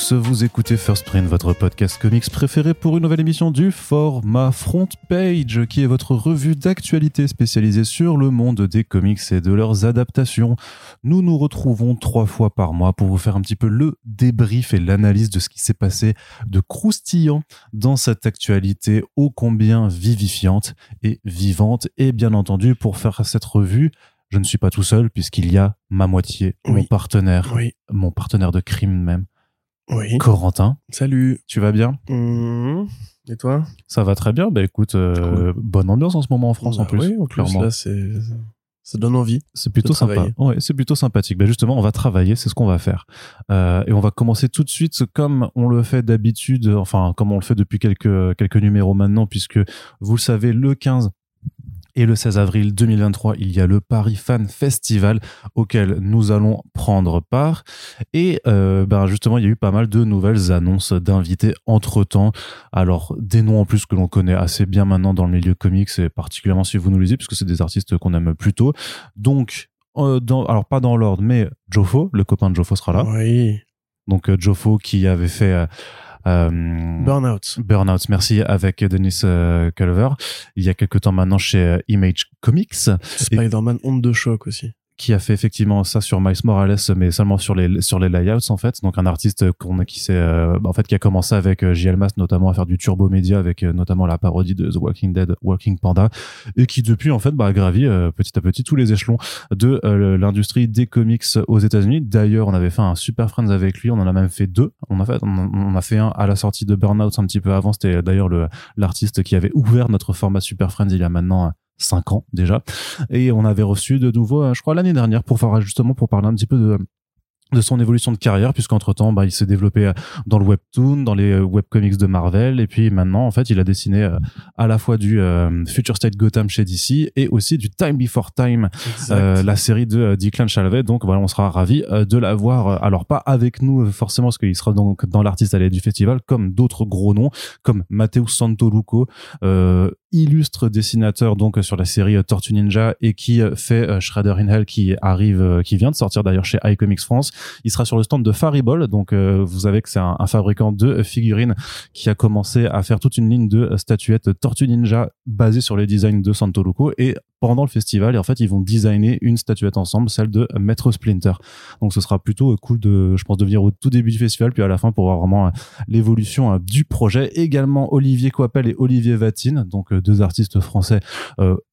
tous, vous écoutez First Print, votre podcast comics préféré pour une nouvelle émission du format Front Page, qui est votre revue d'actualité spécialisée sur le monde des comics et de leurs adaptations. Nous nous retrouvons trois fois par mois pour vous faire un petit peu le débrief et l'analyse de ce qui s'est passé de croustillant dans cette actualité ô combien vivifiante et vivante. Et bien entendu, pour faire cette revue, je ne suis pas tout seul puisqu'il y a ma moitié, mon partenaire, Oui. mon partenaire de crime même, Oui. Corentin. Salut. Tu vas bien? Mmh. Et toi? Ça va très bien. Bah écoute, euh, bonne ambiance en ce moment en France en Bah plus. Oui, en plus, clairement. là, c'est... Ça donne envie. C'est plutôt sympa. Ouais, c'est plutôt sympathique. Bah justement, on va travailler, c'est ce qu'on va faire. Euh, et on va commencer tout de suite comme on le fait d'habitude, enfin comme on le fait depuis quelques quelques numéros maintenant, puisque vous le savez, le 15 et le 16 avril 2023, il y a le Paris Fan Festival auquel nous allons prendre part. Et euh, ben justement, il y a eu pas mal de nouvelles annonces d'invités entre-temps. Alors, des noms en plus que l'on connaît assez bien maintenant dans le milieu comics, et particulièrement si vous nous lisez, puisque c'est des artistes qu'on aime plutôt. Donc, euh, dans, alors pas dans l'ordre, mais Jofo, le copain de Jofo sera là. Oui. Donc euh, Jofo qui avait fait... euh, Burnout. Burnout, merci, avec Denis euh, Culver, il y a quelque temps maintenant chez euh, Image Comics, Spider-Man, honte de choc aussi. Qui a fait effectivement ça sur Miles Morales, mais seulement sur les sur les layouts en fait. Donc un artiste qui s'est euh, bah, en fait qui a commencé avec euh, JL Mas notamment à faire du turbo média avec euh, notamment la parodie de The Walking Dead, Walking Panda, et qui depuis en fait bah, a gravi euh, petit à petit tous les échelons de euh, l'industrie des comics aux États-Unis. D'ailleurs, on avait fait un Super Friends avec lui, on en a même fait deux. On a fait on, a fait un à la sortie de Burnout un petit peu avant. C'était d'ailleurs le l'artiste qui avait ouvert notre format Super Friends il y a maintenant cinq ans déjà. Et on avait reçu de nouveau, euh, je crois, l'année dernière, pour faire justement pour parler un petit peu de de son évolution de carrière puisqu'entre temps bah, il s'est développé euh, dans le webtoon dans les euh, webcomics de Marvel et puis maintenant en fait il a dessiné euh, à la fois du euh, Future State Gotham chez DC et aussi du Time Before Time euh, la série de euh, Declan Shalvey. Donc voilà, on sera ravi euh, de l'avoir. euh, Alors pas avec nous euh, forcément parce qu'il sera donc dans l'artiste à l'aide du festival, comme d'autres gros noms, comme Matteo Santoluco, euh, illustre dessinateur donc sur la série euh, Tortue Ninja et qui euh, fait euh, Shredder in Hell qui arrive, qui vient de sortir d'ailleurs chez iComics France. Il sera sur le stand de Fariball. Donc vous savez que c'est un, un fabricant de figurines qui a commencé à faire toute une ligne de statuettes Tortue Ninja basées sur les designs de Santoluco et pendant le festival et en fait ils vont designer une statuette ensemble celle de Maître Splinter. Donc ce sera plutôt euh, cool de je pense de venir au tout début du festival puis à la fin pour voir vraiment euh, l'évolution euh, du projet. Également Olivier Coppel et Olivier Vatine donc deux artistes français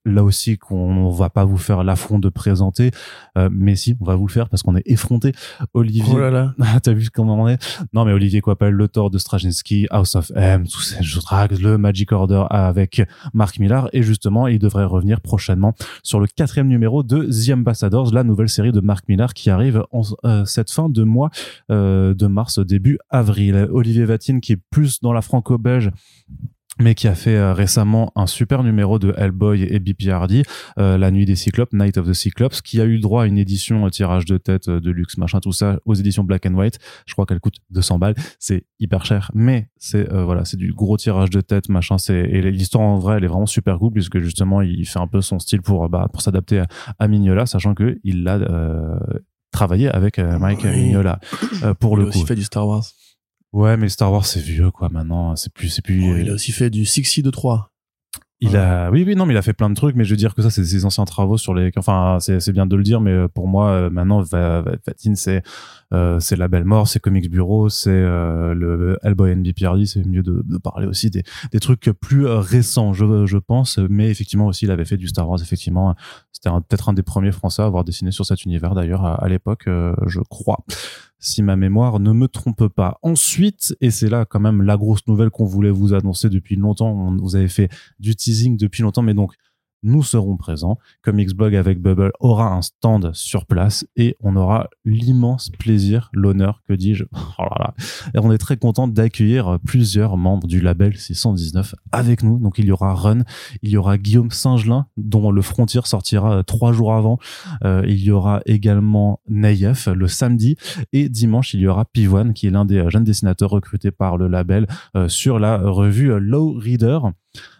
là aussi qu'on va pas vous faire l'affront de présenter euh, mais si on va vous le faire parce qu'on est effronté Olivier Oh là là. ah, T'as vu comment on est? Non, mais Olivier Coppel, l'auteur de Straczynski, House of M, tous ces jeux drags, le Magic Order avec Mark Millar, et justement, il devrait revenir prochainement sur le quatrième numéro de The Ambassadors, la nouvelle série de Mark Millar qui arrive en euh, cette fin de mois euh, de mars, début avril. Olivier Vatine qui est plus dans la franco-belge mais qui a fait euh, récemment un super numéro de Hellboy et BPRD, euh, La Nuit des Cyclopes, Night of the Cyclops, qui a eu droit à une édition euh, tirage de tête euh, de luxe, machin, tout ça, aux éditions Black and White. Je crois qu'elle coûte 200 balles. C'est hyper cher, mais c'est euh, voilà, c'est du gros tirage de tête, machin. C'est et l'histoire en vrai, elle est vraiment super cool puisque justement, il fait un peu son style pour euh, bah, pour s'adapter à, à Mignola, sachant que il l'a euh, travaillé avec Mike Oui. Mignola euh, pour il le a aussi coup. fait du Star Wars. Ouais, mais Star Wars c'est vieux quoi. Maintenant, c'est plus c'est plus. Oh, il a aussi fait du Sixy de 3. Il a, oui, oui, non, mais il a fait plein de trucs, mais je veux dire que ça, c'est ses anciens travaux sur les, enfin, c'est, c'est bien de le dire, mais euh, pour moi, euh, maintenant, Va- Va- Vatine, c'est, euh, c'est La Belle Mort, c'est Comics Bureau, c'est euh, le Hellboy NBPRD, c'est mieux de, de parler aussi des, des trucs plus euh, récents, je, je pense, mais effectivement aussi, il avait fait du Star Wars, effectivement, c'était peut-être un des premiers Français à avoir dessiné sur cet univers, d'ailleurs, à, à l'époque, euh, je crois si ma mémoire ne me trompe pas. Ensuite, et c'est là quand même la grosse nouvelle qu'on voulait vous annoncer depuis longtemps, on vous avait fait du teasing depuis longtemps, mais donc nous serons présents. Comics Blog avec Bubble aura un stand sur place et on aura l'immense plaisir, l'honneur, que dis-je, oh là là. Et on est très content d'accueillir plusieurs membres du label 619 avec nous. Donc il y aura Run, il y aura Guillaume Singelin, dont le Frontier sortira euh, trois jours avant. Euh, il y aura également Nayef le samedi et dimanche il y aura Pivoine qui est l'un des euh, jeunes dessinateurs recrutés par le label euh, sur la revue euh, Low Reader.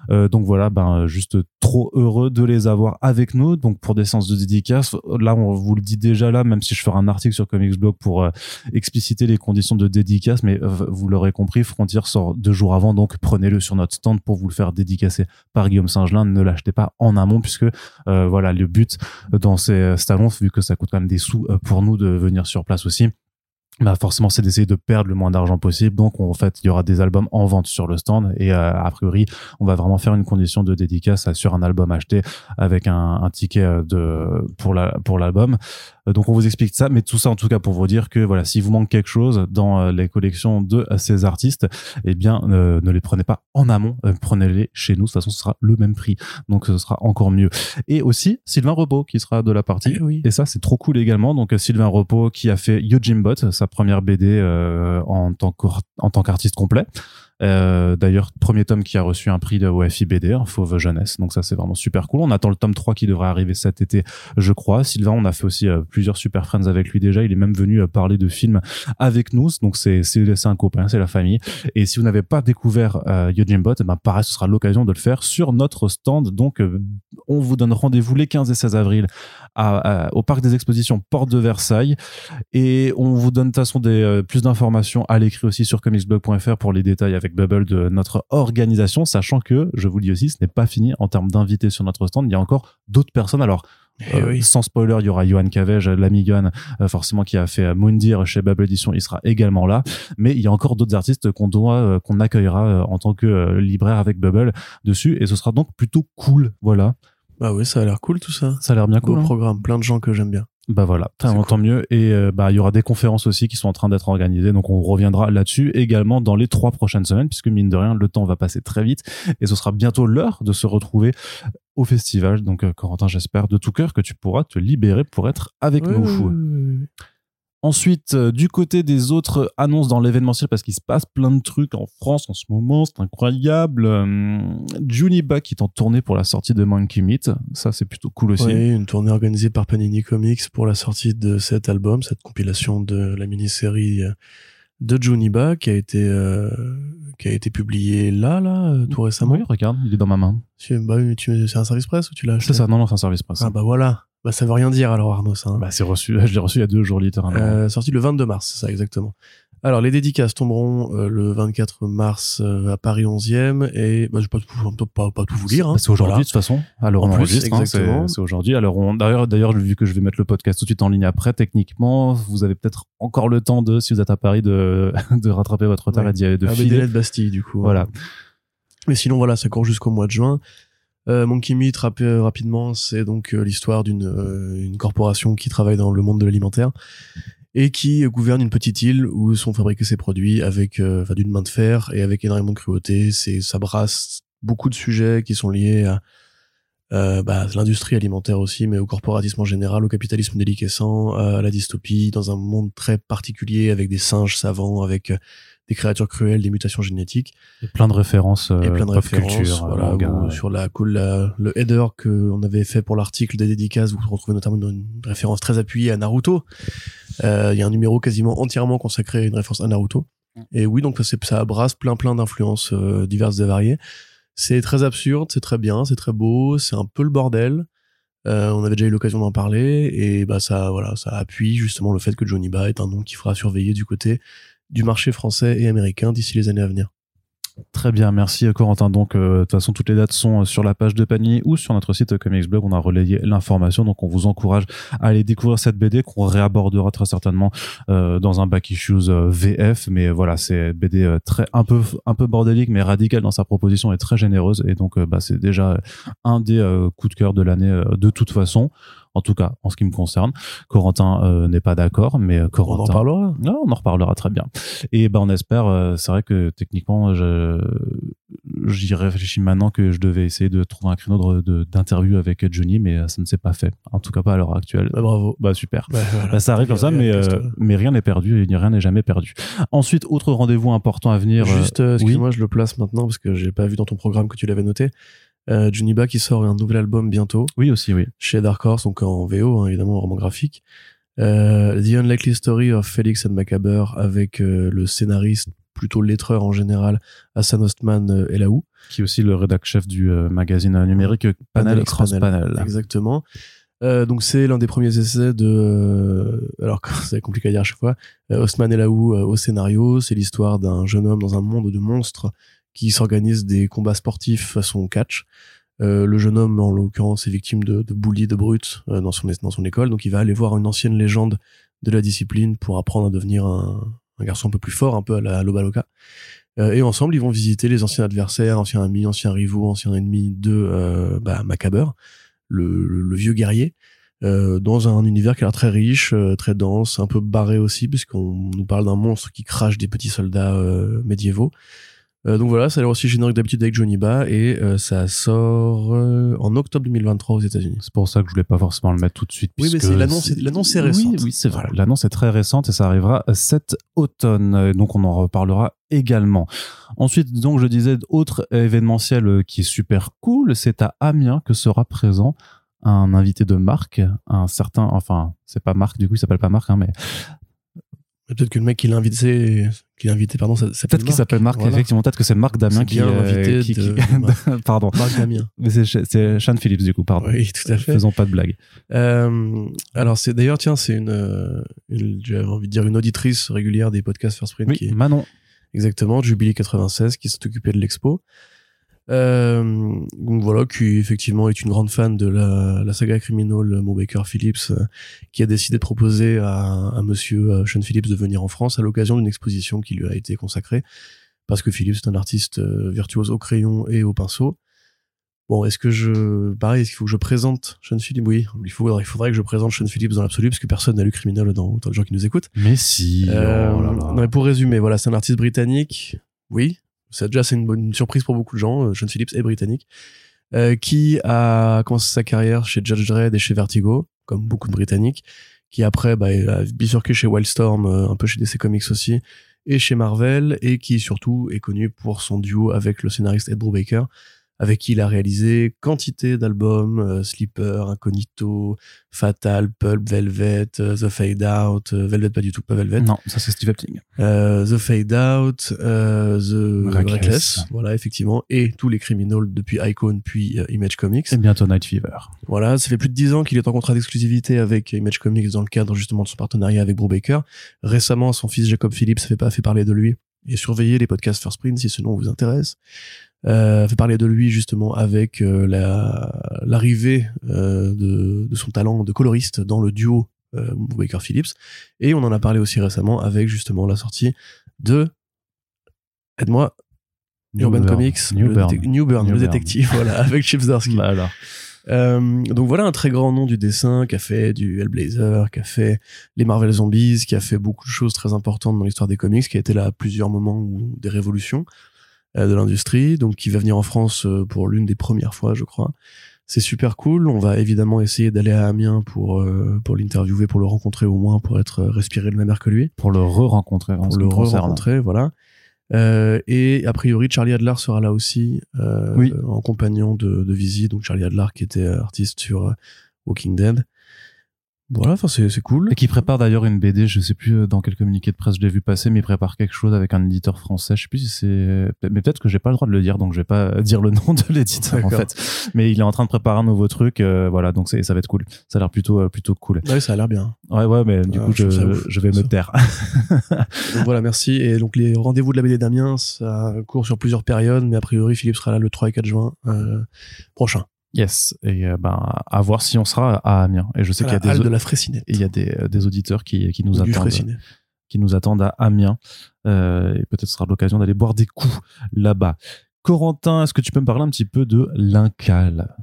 Euh, donc voilà, ben juste trop heureux de les avoir avec nous. Donc pour des séances de dédicace, là on vous le dit déjà là, même si je ferai un article sur Comics Blog pour euh, expliciter les conditions de dédicace, mais euh, vous l'aurez compris, Frontier sort deux jours avant, donc prenez-le sur notre stand pour vous le faire dédicacer par Guillaume Singelin. Ne l'achetez pas en amont puisque voilà le but dans ces salons, vu que ça coûte quand même des sous pour nous de venir sur place aussi bah forcément c'est d'essayer de perdre le moins d'argent possible. Donc en fait il y aura des albums en vente sur le stand. Et euh, a priori on va vraiment faire une condition de dédicace sur un album acheté avec un, un ticket euh, de pour la pour l'album. Euh, donc on vous explique ça. Mais tout ça en tout cas pour vous dire que voilà si vous manque quelque chose dans les collections de ces artistes eh bien ne les prenez pas en amont. Prenez-les chez nous. De toute façon ce sera le même prix. Donc ce sera encore mieux. Et aussi Sylvain Repos qui sera de la partie. Eh oui. et ça c'est trop cool également. Donc Sylvain Repos qui a fait Yojimbot première BD euh, en tant qu'artiste complet. Euh, D'ailleurs, premier tome qui a reçu un prix de OFI BD, hein, Fauve Jeunesse. Donc ça, c'est vraiment super cool. On attend le tome 3 qui devrait arriver cet été, je crois. Sylvain, on a fait aussi euh, plusieurs super friends avec lui déjà. Il est même venu parler de films avec nous. Donc c'est un copain, c'est la famille. Et si vous n'avez pas découvert euh, Yojimbot, eh ben pareil, ce sera l'occasion de le faire sur notre stand. Donc on vous donne rendez-vous les 15 et 16 avril à- à- au parc des expositions Porte de Versailles. Et on vous donne de toute façon des, euh, plus d'informations à l'écrit aussi sur comicsblog.fr pour les détails avec Bubble de notre organisation, sachant que, je vous le dis aussi, ce n'est pas fini en termes d'invités sur notre stand. Il y a encore d'autres personnes. Alors, Eh euh, oui. sans spoiler, il y aura Johan Cavege, l'ami Johan, euh, forcément, qui a fait Moundir chez Bubble Edition. Il sera également là. Mais il y a encore d'autres artistes qu'on doit, euh, qu'on accueillera en tant que libraire avec Bubble dessus. Et ce sera donc plutôt cool. Voilà. Bah oui, ça a l'air cool tout ça. Ça a l'air bien Beau cool. hein. programme, plein de gens que j'aime bien. Bah voilà, tant, mieux. Et euh, bah il y aura des conférences aussi qui sont en train d'être organisées, donc on reviendra là-dessus également dans les trois prochaines semaines, puisque mine de rien le temps va passer très vite et ce sera bientôt l'heure de se retrouver au festival. Donc euh, Corentin, j'espère de tout cœur que tu pourras te libérer pour être avec nous. Ensuite, euh, du côté des autres annonces dans l'événementiel, parce qu'il se passe plein de trucs en France en ce moment, c'est incroyable. Euh, Juniba qui est en tournée pour la sortie de Monkey Meat, ça c'est plutôt cool aussi. Oui, une tournée organisée par Panini Comics pour la sortie de cet album, cette compilation de la mini-série euh, de Juniba qui a été euh, qui a été publiée là là tout récemment. Oui, regarde, il est dans ma main. Bah tu- c'est un service presse ou tu l'as acheté? C'est ça, non, non, c'est un service presse. Ah bah voilà. Bah ça veut rien dire alors Arnaud ça. hein. Bah, c'est reçu, je l'ai reçu il y a deux jours littéralement. Euh, sorti le 22 mars, c'est ça exactement. Alors les dédicaces tomberont euh, le 24 mars euh, à Paris 11e et bah, je vais pas, tout- pas, pas tout vous lire. hein. Bah, c'est aujourd'hui Voilà. de toute façon. Alors En on enregistre, hein, c'est aujourd'hui. Alors on, d'ailleurs, d'ailleurs, vu que je vais mettre le podcast tout de suite en ligne après, techniquement, vous avez peut-être encore le temps de, si vous êtes à Paris, de, de rattraper votre retard Ouais. et de Ah, filer. délai de Bastille du coup. Voilà. Mais sinon voilà, ça court jusqu'au mois de juin. Euh, Monkey Meat, euh, rapidement, c'est donc euh, l'histoire d'une euh, une corporation qui travaille dans le monde de l'alimentaire et qui gouverne une petite île où sont fabriqués ses produits avec enfin, d'une main de fer et avec énormément de cruauté. Ça brasse beaucoup de sujets qui sont liés à bah, l'industrie alimentaire aussi, mais au corporatisme en général, au capitalisme déliquescent, à la dystopie, dans un monde très particulier avec des singes savants, avec des créatures cruelles, des mutations génétiques Et plein de références, euh, et plein de pop références. culture, euh, voilà, ouais. sur la, cool- la- le header que on avait fait pour l'article des dédicaces, vous retrouvez notamment une, une référence très appuyée à Naruto. Euh, Il y a un numéro quasiment entièrement consacré à une référence à Naruto. Et oui, donc c'est- ça brasse plein plein d'influences euh, diverses et variées. C'est très absurde, c'est très bien, c'est très beau, c'est un peu le bordel. Euh, on avait déjà eu l'occasion d'en parler et bah ça voilà ça appuie justement le fait que Johnny Ba est un nom qui fera surveiller du côté du marché français et américain d'ici les années à venir. Très bien, merci euh, Corentin. Donc, euh, de toute façon, toutes les dates sont euh, sur la page de Panini ou sur notre site euh, Comics Blog. On a relayé l'information, donc on vous encourage à aller découvrir cette BD qu'on réabordera très certainement dans un back issues VF. Mais voilà, c'est BD très un peu un peu bordélique, mais radical dans sa proposition et très généreuse. Et donc, bah, c'est déjà un des coups de cœur de l'année de toute façon. En tout cas, en ce qui me concerne, Corentin euh, n'est pas d'accord, mais euh, On Corentin. en parlera. Ah, on en reparlera très bien. Et ben on espère. euh, c'est vrai que techniquement, je j'y réfléchis maintenant que je devais essayer de trouver un créneau d'interview avec Johnny, mais ça ne s'est pas fait. En tout cas pas à l'heure actuelle. Bah, bravo. Bah super. Bah, voilà. Bah, ça arrive comme ça, mais euh, mais rien n'est perdu et rien n'est jamais perdu. Ensuite, autre rendez-vous important à venir. Juste, euh, excuse-moi, je le place maintenant parce que j'ai pas vu dans ton programme que tu l'avais noté. Euh, Juniba qui sort un nouvel album bientôt Oui aussi, oui. chez Dark Horse, donc en VO, hein, évidemment, en roman graphique. Euh, The Unlikely Story of Felix and Macabre avec euh, le scénariste plutôt lettreur en général, Hassan Ostman euh, Elaou. Qui est aussi le rédac chef du magazine numérique Panel, Cross Panel. Exactement. Euh, donc c'est l'un des premiers essais de euh, alors c'est compliqué à dire à chaque fois euh, Osman Elaou au scénario c'est l'histoire d'un jeune homme dans un monde de monstres qui s'organise des combats sportifs façon catch. Euh, le jeune homme en l'occurrence est victime de, de bullies de brutes euh, dans son dans son école. Donc il va aller voir une ancienne légende de la discipline pour apprendre à devenir un, un garçon un peu plus fort un peu à la Lobaloka euh, et ensemble ils vont visiter les anciens adversaires anciens amis anciens rivaux anciens ennemis de euh, bah, Macabre le, le, vieux guerrier, euh, dans un univers qui a l'air très riche, euh, très dense, un peu barré aussi, puisqu'on nous parle d'un monstre qui crache des petits soldats médiévaux. Euh, donc voilà, ça a l'air aussi générique d'habitude avec Johnny Ba, et euh, ça sort euh, en octobre 2023 aux États-Unis. C'est pour ça que je voulais pas forcément le mettre tout de suite. Oui, mais l'annonce, est- l'annonce est récente. Oui, oui c'est vrai. Voilà. L'annonce est très récente et ça arrivera cet automne. Donc on en reparlera également. Ensuite, donc je disais, autre événementiel qui est super cool, c'est à Amiens que sera présent un invité de marque, un certain, enfin, c'est pas Marc, du coup, il s'appelle pas Marc, hein, mais Peut-être que le mec qui l'a invité, qui l'a invité, pardon, ça peut-être qu'il s'appelle Marc, Voilà. effectivement, peut-être que c'est Marc Damien qui, euh, l'invité qui- de- qui- pardon. Marc Damien. Mais c'est, Sean Phillips, du coup, pardon. Oui, tout à fait. Faisons pas de blague. Euh, alors c'est d'ailleurs tiens c'est une, euh, une j'avais envie de dire une auditrice régulière des podcasts First Print Oui, qui est Manon. exactement Jubilee 96 qui s'est occupée de l'expo. Euh, donc voilà qui effectivement est une grande fan de la, la saga criminelle Mo Baker Phillips euh, qui a décidé de proposer à, à monsieur euh, Sean Phillips de venir en France à l'occasion d'une exposition qui lui a été consacrée parce que Phillips est un artiste euh, virtuose au crayon et au pinceau. Bon, est-ce que je, pareil, est-ce qu'il faut que je présente Sean Phillips? Oui, il faudrait, il faudrait que je présente Sean Phillips dans l'absolu, parce que personne n'a lu Criminal dans autant de gens qui nous écoutent. Mais si. Euh, oh là là. non, mais pour résumer, voilà, c'est un artiste britannique. Oui, c'est déjà c'est une bonne surprise pour beaucoup de gens. euh, Sean Phillips est britannique, euh, qui a commencé sa carrière chez Judge Dredd et chez Vertigo, comme beaucoup de Britanniques, qui après bah, a bifurqué chez Wildstorm, euh, un peu chez DC Comics aussi, et chez Marvel, et qui surtout est connu pour son duo avec le scénariste Ed Brubaker, avec qui il a réalisé quantité d'albums, euh, Sleeper, Incognito, Fatal, Pulp, Velvet, euh, The Fade Out, euh, Velvet pas du tout, pas Velvet, Non, ça c'est Steve Epting. euh, The Fade Out, euh, The Reckless. Reckless. voilà effectivement, et tous les criminels depuis Icon puis Image Comics. Et bientôt Night Fever. Voilà, ça fait plus de dix ans qu'il est en contrat d'exclusivité avec Image Comics dans le cadre justement de son partenariat avec Brubaker. Récemment, son fils Jacob Phillips fait pas fait parler de lui et surveillez les podcasts First Print si ce nom vous intéresse. Euh, fait parler de lui justement avec euh, la l'arrivée euh, de, de son talent de coloriste dans le duo euh, Brubaker Phillips et on en a parlé aussi récemment avec justement la sortie de aide-moi Urban Burn. Comics New Burn. New Burn, New le Burn. détective voilà avec Chips Darsky Bah alors. euh, donc voilà un très grand nom du dessin qui a fait du Hellblazer, qui a fait les Marvel Zombies, qui a fait beaucoup de choses très importantes dans l'histoire des comics, qui a été là à plusieurs moments où des révolutions de l'industrie, donc qui va venir en France euh, pour l'une des premières fois, je crois. C'est super cool. On va évidemment essayer d'aller à Amiens pour euh, pour l'interviewer, pour le rencontrer au moins, pour être euh, respirer le même air que lui Pour le re-rencontrer. en pour le qui me concerne. rencontrer, voilà. Euh, et a priori, Charlie Adler sera là aussi, euh, Oui. en compagnon de, de Visi, donc Charlie Adler qui était artiste sur euh, Walking Dead. Voilà, enfin c'est c'est cool. Et qui prépare d'ailleurs une BD, je sais plus euh, dans quel communiqué de presse je l'ai vu passer, mais il prépare quelque chose avec un éditeur français. Je sais plus si c'est, mais peut-être que j'ai pas le droit de le dire, donc je vais pas dire le nom de l'éditeur en fait. Mais il est en train de préparer un nouveau truc, euh, voilà, donc c'est, ça va être cool. Ça a l'air plutôt, euh, plutôt cool. Ouais, ça a l'air bien. Ouais, ouais, mais du Ah, coup, je je, vais me taire. Donc voilà, merci. Et donc les rendez-vous de la BD d'Amiens, ça court sur plusieurs périodes, mais a priori Philippe sera là le 3 et 4 juin euh, prochain. Yes. Et euh, ben, à voir si on sera à Amiens. Et je sais qu'il y a des, halle de la Frécinette. il y a des, euh, des auditeurs qui, qui nous Ou attendent. Frécinet. qui nous attendent à Amiens. Euh, et peut-être sera l'occasion d'aller boire des coups là-bas. Corentin, est-ce que tu peux me parler un petit peu de l'Incal?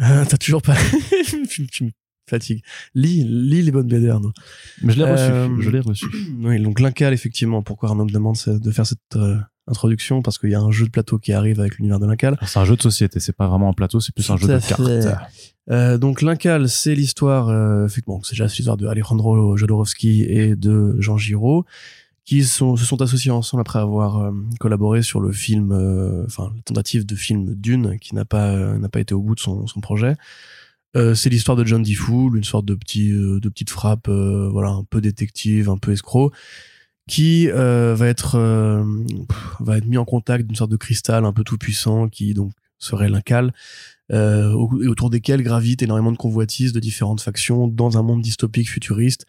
Ah, T'as toujours pas. tu, tu me fatigues. Lis, lis les bonnes BD, Arnaud. Mais je l'ai reçu. Euh, Je l'ai reçu. Oui, donc l'Incal, effectivement, pourquoi Arnaud me demande de faire cette euh, introduction Parce qu'il y a un jeu de plateau qui arrive avec l'univers de l'Incal. C'est un jeu de société, c'est pas vraiment un plateau, c'est plus un Tout jeu de cartes. Euh, donc l'Incal, c'est l'histoire, euh, effectivement, c'est déjà l'histoire de Alejandro Jodorowsky et de Jean Giraud, qui sont, se sont associés ensemble après avoir euh, collaboré sur le film, euh, enfin la tentative de film Dune, qui n'a pas n'a pas été au bout de son, son projet. C'est l'histoire de John D. Fool, une sorte de petit de petite frappe, voilà, un peu détective, un peu escroc, qui euh, va être euh, va être mis en contact d'une sorte de cristal un peu tout puissant qui donc serait l'incal euh, autour desquels gravitent énormément de convoitises de différentes factions dans un monde dystopique futuriste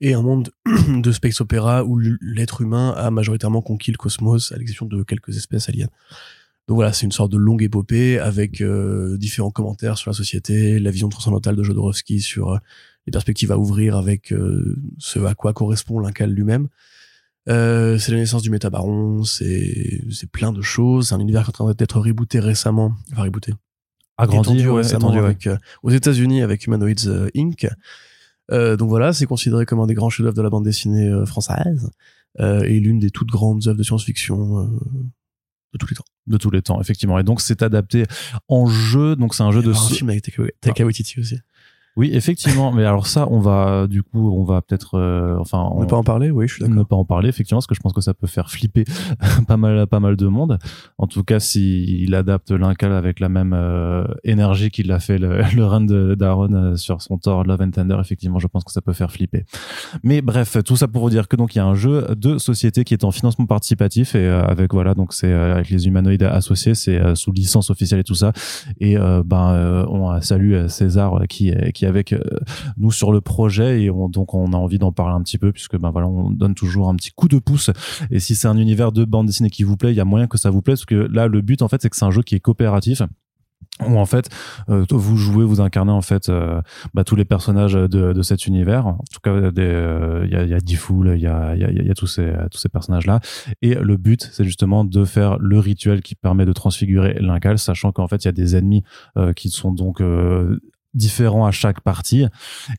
et un monde de space opéra où l'être humain a majoritairement conquis le cosmos à l'exception de quelques espèces aliens. Donc voilà, c'est une sorte de longue épopée avec euh, différents commentaires sur la société, la vision transcendantale de Jodorowsky sur euh, les perspectives à ouvrir avec euh, ce à quoi correspond l'incal lui-même. Euh, c'est la naissance du métabaron, c'est c'est plein de choses. C'est un univers qui est en train d'être rebooté récemment, enfin rebooté, Agrandi, étendu ouais, récemment étendu, ouais. avec, euh, aux États-Unis avec Humanoids euh, Inc. Euh, donc voilà, c'est considéré comme un des grands chefs-d'œuvre de la bande dessinée française euh, et l'une des toutes grandes œuvres de science-fiction euh, de tous les temps. de tous les temps, effectivement. Et donc, c'est adapté en jeu. Donc, c'est un jeu y de. a un film avec Taika Taika Waititi aussi. Oui, effectivement. mais alors ça, on va, du coup, on va peut-être, euh, enfin, On ne pas en parler, oui, je suis ne d'accord. pas en parler effectivement parce que je pense que ça peut faire flipper pas mal pas mal de monde en tout cas s'il adapte l'incal avec la même euh, énergie qu'il a fait le, le run de d'Aaron euh, sur son Thor Love and Thunder effectivement je pense que ça peut faire flipper mais bref tout ça pour vous dire que donc il y a un jeu de société qui est en financement participatif et euh, avec voilà donc c'est euh, avec les humanoïdes associés c'est euh, sous licence officielle et tout ça et ben euh, on salue César qui est avec euh, nous sur le projet et on, donc on a envie d'en parler un petit peu puisque ben voilà on donne toujours un petit coup de pouce. Et si c'est un univers de bande dessinée qui vous plaît il y a moyen que ça vous plaise parce que là le but en fait c'est que c'est un jeu qui est coopératif où en fait euh, vous jouez vous incarnez en fait euh, bah, tous les personnages de, cet univers. En tout cas il y a y a Diffoul il y a y a, y a tous ces tous ces personnages là et le but c'est justement de faire le rituel qui permet de transfigurer l'incal sachant qu'en fait il y a des ennemis qui sont donc différents à chaque partie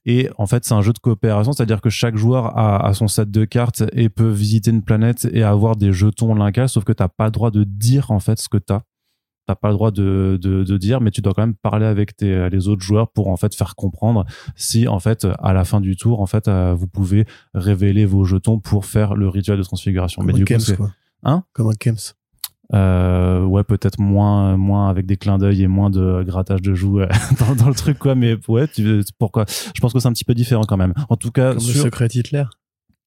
et en fait c'est un jeu de coopération c'est à dire que chaque joueur a, a son set de cartes et peut visiter une planète et avoir des jetons l'incal sauf que t'as pas le droit de dire en fait ce que t'as t'as pas le droit de, de, de dire mais tu dois quand même parler avec tes, les autres joueurs pour en fait faire comprendre si en fait à la fin du tour en fait euh, vous pouvez révéler vos jetons pour faire le rituel de transfiguration Comme mais un du coup Kems, quoi. Hein? Comme un Kems. Euh, ouais peut-être moins moins avec des clins d'œil et moins de grattage de joues euh, dans, dans le truc quoi mais ouais tu, pourquoi? Je pense que c'est un petit peu différent quand même. En tout cas Comme le secret Hitler.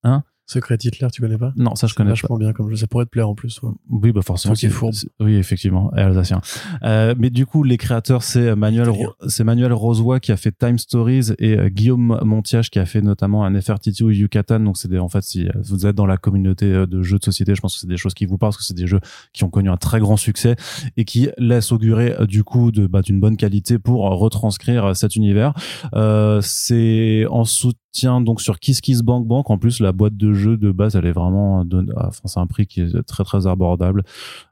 Hein? Secret Hitler, tu connais pas? Non ça je connais pas vachement bien comme jeu. Ça pourrait te plaire en plus. ouais. oui bah forcément qui es c'est- fourbe. c'est- oui effectivement alsacien euh, mais du coup les créateurs c'est Manuel Italien. Ro- c'est Manuel Rosoy qui a fait Time Stories et euh, Guillaume Montiage qui a fait notamment un FRTT ou Yucatan donc c'est des en fait si euh, vous êtes dans la communauté euh, de jeux de société je pense que c'est des choses qui vous parlent parce que c'est des jeux qui ont connu un très grand succès et qui laissent augurer euh, du coup de bah, d'une bonne qualité pour euh, retranscrire euh, cet univers euh, c'est en soutien donc sur Kiss Kiss Bank. Bank en plus la boîte de jeux de base elle est vraiment donne- ah, enfin c'est un prix qui est très très abordable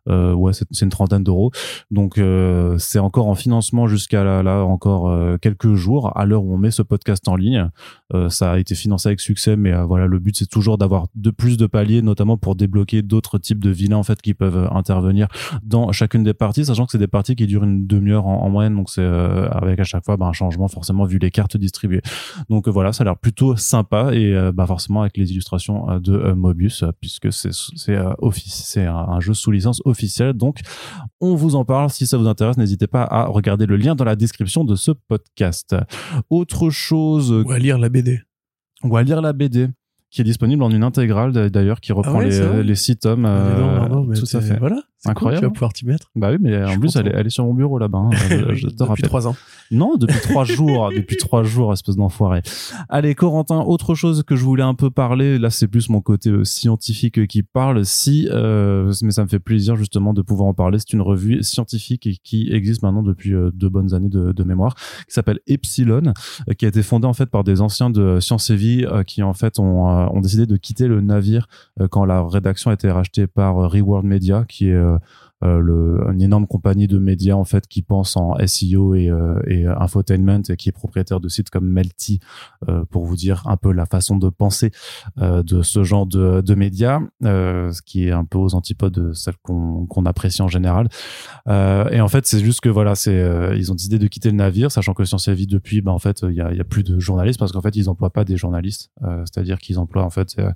euh, ouais c'est une trentaine d'euros. Donc euh, c'est encore en financement jusqu'à là, là encore euh, quelques jours à l'heure où on met ce podcast en ligne. Euh, ça a été financé avec succès mais euh, voilà le but c'est toujours d'avoir de plus de paliers notamment pour débloquer d'autres types de vilains en fait qui peuvent euh, intervenir dans chacune des parties sachant que c'est des parties qui durent une demi-heure en, en moyenne. Donc c'est avec à chaque fois bah, un changement forcément vu les cartes distribuées. Donc voilà ça a l'air plutôt sympa et bah, forcément avec les illustrations de Mobius puisque c'est c'est un, un jeu sous licence donc on vous en parle. Si ça vous intéresse n'hésitez pas à regarder le lien dans la description de ce podcast. Autre chose Ou à lire la BD. ou à lire la BD qui est disponible en une intégrale d'ailleurs qui reprend Ah ouais, les, six tomes Mais euh, non, non, non, mais tout à fait. Voilà. C'est cool, Incroyable. tu vas pouvoir t'y mettre. bah oui mais en plus elle est, content. elle est sur mon bureau là-bas hein. je, te Depuis rappelle trois ans. non, depuis trois jours, depuis trois jours, espèce d'enfoiré. Allez, Corentin, autre chose que je voulais un peu parler, là c'est plus mon côté euh, scientifique qui parle, si, euh, mais ça me fait plaisir justement de pouvoir en parler, c'est une revue scientifique qui existe maintenant depuis euh, deux bonnes années de, de mémoire, qui s'appelle Epsilon, qui a été fondée en fait par des anciens de Science et Vie qui en fait ont, ont décidé de quitter le navire quand la rédaction a été rachetée par Reworld Media, qui est le, une énorme compagnie de médias en fait qui pense en SEO et, euh, et infotainment et qui est propriétaire de sites comme Melty euh, pour vous dire un peu la façon de penser euh, de ce genre de, médias, euh, ce qui est un peu aux antipodes de celle qu'on apprécie en général. Euh, et en fait, c'est juste que voilà, c'est euh, ils ont décidé de quitter le navire, sachant que Science et Vie depuis, bah, en fait, il y a, plus de journalistes parce qu'en fait, ils emploient pas des journalistes, euh, c'est-à-dire qu'ils emploient en fait euh,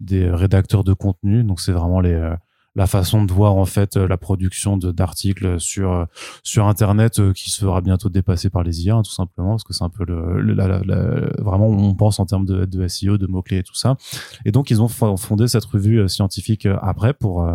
des rédacteurs de contenu, donc c'est vraiment les euh, la façon de voir en fait la production d'articles sur sur internet qui se fera bientôt dépasser par les IA hein, tout simplement parce que c'est un peu le, la, vraiment on pense en termes de, de SEO de mots clés et tout ça. Et donc ils ont fondé cette revue scientifique après pour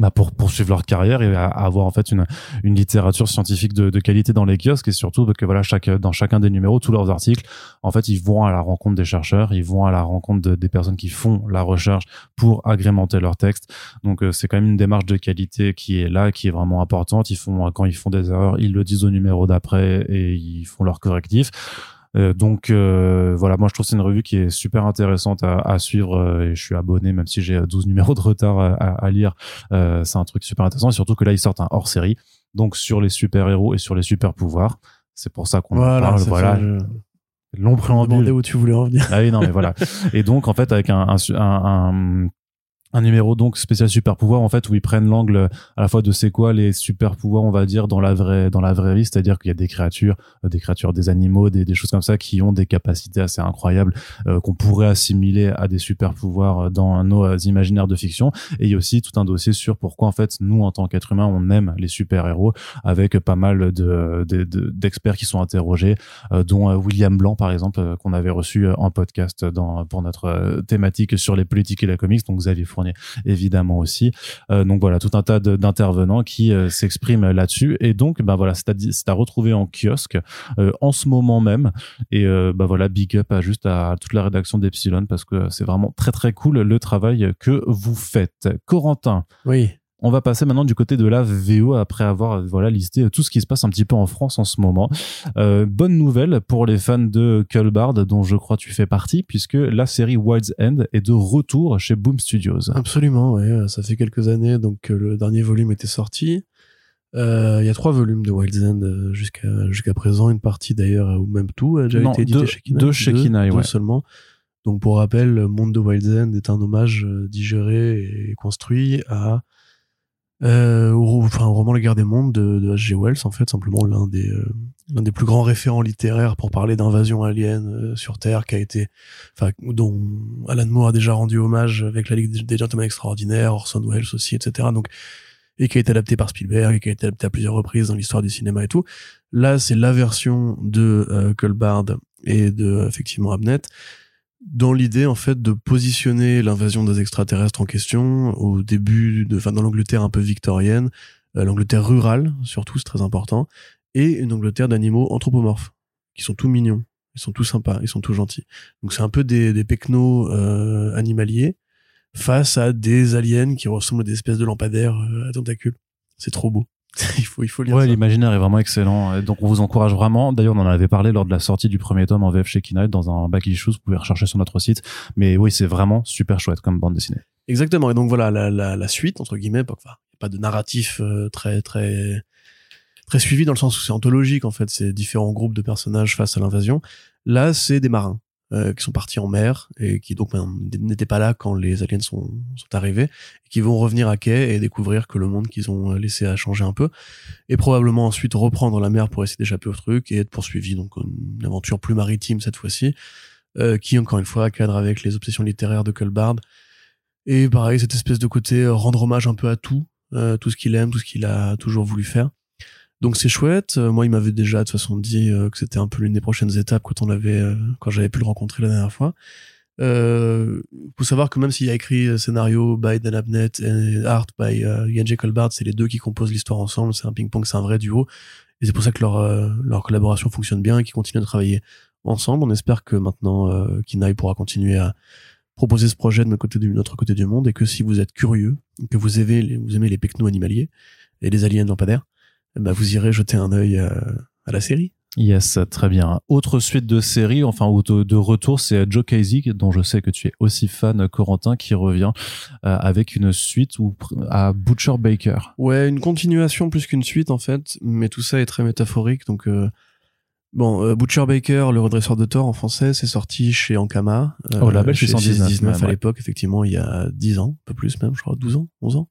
bah pour poursuivre leur carrière et avoir en fait une, une littérature scientifique de, de, qualité dans les kiosques. Et surtout que voilà chaque dans chacun des numéros tous leurs articles en fait ils vont à la rencontre des chercheurs ils vont à la rencontre de, des personnes qui font la recherche pour agrémenter leur texte donc euh, c'est quand même une démarche de qualité qui est là qui est vraiment importante. Ils font quand ils font des erreurs ils le disent au numéro d'après et ils font leurs correctifs euh, donc euh, voilà, moi je trouve c'est une revue qui est super intéressante à, à suivre euh, et je suis abonné même si j'ai 12 numéros de retard à, à lire. c'est un truc super intéressant et surtout que là ils sortent un hors série donc sur les super héros et sur les super pouvoirs. C'est pour ça qu'on voilà, en parle. Voilà. Long préambule. où tu voulais en venir. Ah oui, non, mais voilà. Et donc, en fait, avec un, un, un, un numéro donc spécial super pouvoir en fait où ils prennent l'angle à la fois de c'est quoi les super pouvoirs on va dire dans la vraie dans la vraie vie. C'est-à-dire qu'il y a des créatures euh, des créatures des animaux des, des choses comme ça qui ont des capacités assez incroyables euh, qu'on pourrait assimiler à des super pouvoirs dans nos imaginaires de fiction. Et il y a aussi tout un dossier sur pourquoi en fait nous en tant qu'être humain on aime les super héros avec pas mal de d'experts qui sont interrogés euh, dont William Blanc par exemple qu'on avait reçu en podcast dans pour notre thématique sur les politiques et la comics donc Xavier Fournier évidemment aussi. Euh, donc voilà, tout un tas d'intervenants qui euh, s'expriment là-dessus. Et donc, bah voilà, c'est à, retrouver en kiosque euh, en ce moment même. Et bah voilà, big up à juste à toute la rédaction d'Epsilon parce que c'est vraiment très très cool le travail que vous faites. Corentin. Oui. On va passer maintenant du côté de la VO après avoir voilà listé tout ce qui se passe un petit peu en France en ce moment. Euh, bonne nouvelle pour les fans de Cullbard dont je crois tu fais partie puisque la série Wild's End est de retour chez Boom Studios. Absolument, ouais. Ça fait quelques années donc que le dernier volume était sorti. Euh, il y a trois volumes de Wild's End euh, jusqu'à jusqu'à présent, une partie d'ailleurs ou même tout a déjà été édité deux, chez Kinaï. Deux chez Kinaï, ouais. seulement. Donc pour rappel, Monde de Wild's End est un hommage digéré et construit à euh, enfin, au roman La guerre des mondes de, de H.G. Wells, en fait, simplement l'un des, euh, l'un des plus grands référents littéraires pour parler d'invasion alien euh, sur Terre, qui a été, enfin, dont Alan Moore a déjà rendu hommage avec la Ligue des Gentlemen Extraordinaires, Orson Welles aussi, etc. Donc, et qui a été adapté par Spielberg, et qui a été adapté à plusieurs reprises dans l'histoire du cinéma et tout. Là, c'est la version de euh, Culbard et de, effectivement, Abnett dans l'idée en fait de positionner l'invasion des extraterrestres en question au début de enfin dans l'Angleterre un peu victorienne euh, l'Angleterre rurale surtout c'est très important et une Angleterre d'animaux anthropomorphes qui sont tout mignons ils sont tout sympas ils sont tout gentils. Donc c'est un peu des des euh, animaliers face à des aliens qui ressemblent à des espèces de lampadaires euh, à tentacules. C'est trop beau il faut il faut lire ouais l'imaginaire est vraiment excellent donc on vous encourage vraiment. D'ailleurs on en avait parlé lors de la sortie du premier tome en VF chez Knight dans un back issue vous pouvez rechercher sur notre site. Mais oui c'est vraiment super chouette comme bande dessinée. Exactement. Et donc voilà la, la, la suite entre guillemets pas, pas de narratif euh, très très très suivi dans le sens où c'est anthologique en fait. C'est différents groupes de personnages face à l'invasion. Là c'est des marins. euh, qui sont partis en mer et qui donc ben, n'étaient pas là quand les aliens sont, arrivés et qui vont revenir à quai et découvrir que le monde qu'ils ont laissé a changé un peu et probablement ensuite reprendre la mer pour essayer d'échapper au truc et être poursuivi donc une aventure plus maritime cette fois-ci euh, qui encore une fois cadre avec les obsessions littéraires de Culbard et pareil cette espèce de côté euh, rendre hommage un peu à tout euh, tout ce qu'il aime tout ce qu'il a toujours voulu faire donc c'est chouette. Euh, moi, il m'avait déjà de toute façon dit euh, que c'était un peu l'une des prochaines étapes quand on avait, euh, quand j'avais pu le rencontrer la dernière fois. Euh, faut savoir que même s'il a écrit scénario by Dan Abnett et art by Ian J. Colbert, c'est les deux qui composent l'histoire ensemble. C'est un ping-pong, c'est un vrai duo. Et c'est pour ça que leur, collaboration fonctionne bien et qu'ils continuent de travailler ensemble. On espère que maintenant, euh, Kinaï pourra continuer à proposer ce projet de notre côté du, côté du monde et que si vous êtes curieux, que vous aimez les, pecnos animaliers et les aliens lampadaires, bah vous irez jeter un œil euh, à, la série. Yes, très bien. Autre suite de série, enfin ou de, retour, c'est Joe Casey, dont je sais que tu es aussi fan, Corentin, qui revient euh, avec une suite ou à Butcher Baker. Ouais, une continuation plus qu'une suite en fait, mais tout ça est très métaphorique. Donc euh, bon, Butcher Baker, le redresseur de tort en français, c'est sorti chez Ankama. oh, la belle chez 119 à l'époque, effectivement, il y a 10 ans, un peu plus même, je crois, 12 ans, 11 ans.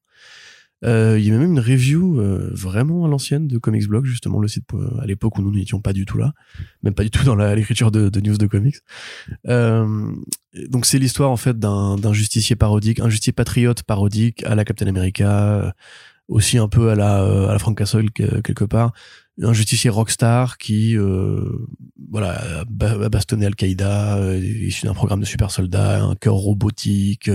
Euh, il y a même une review euh, vraiment à l'ancienne de Comics Blog, justement le site euh, à l'époque où nous n'étions pas du tout là, même pas du tout dans l'écriture de, de news de comics. Euh, donc c'est l'histoire en fait d'un d'un justicier parodique, un justicier patriote parodique à la Captain America, euh, aussi un peu à la euh, à la Frank Castle que- quelque part, un justicier rockstar qui euh, voilà a ba- a bastonné Al-Qaïda, euh, issu d'un programme de super soldats, un cœur robotique.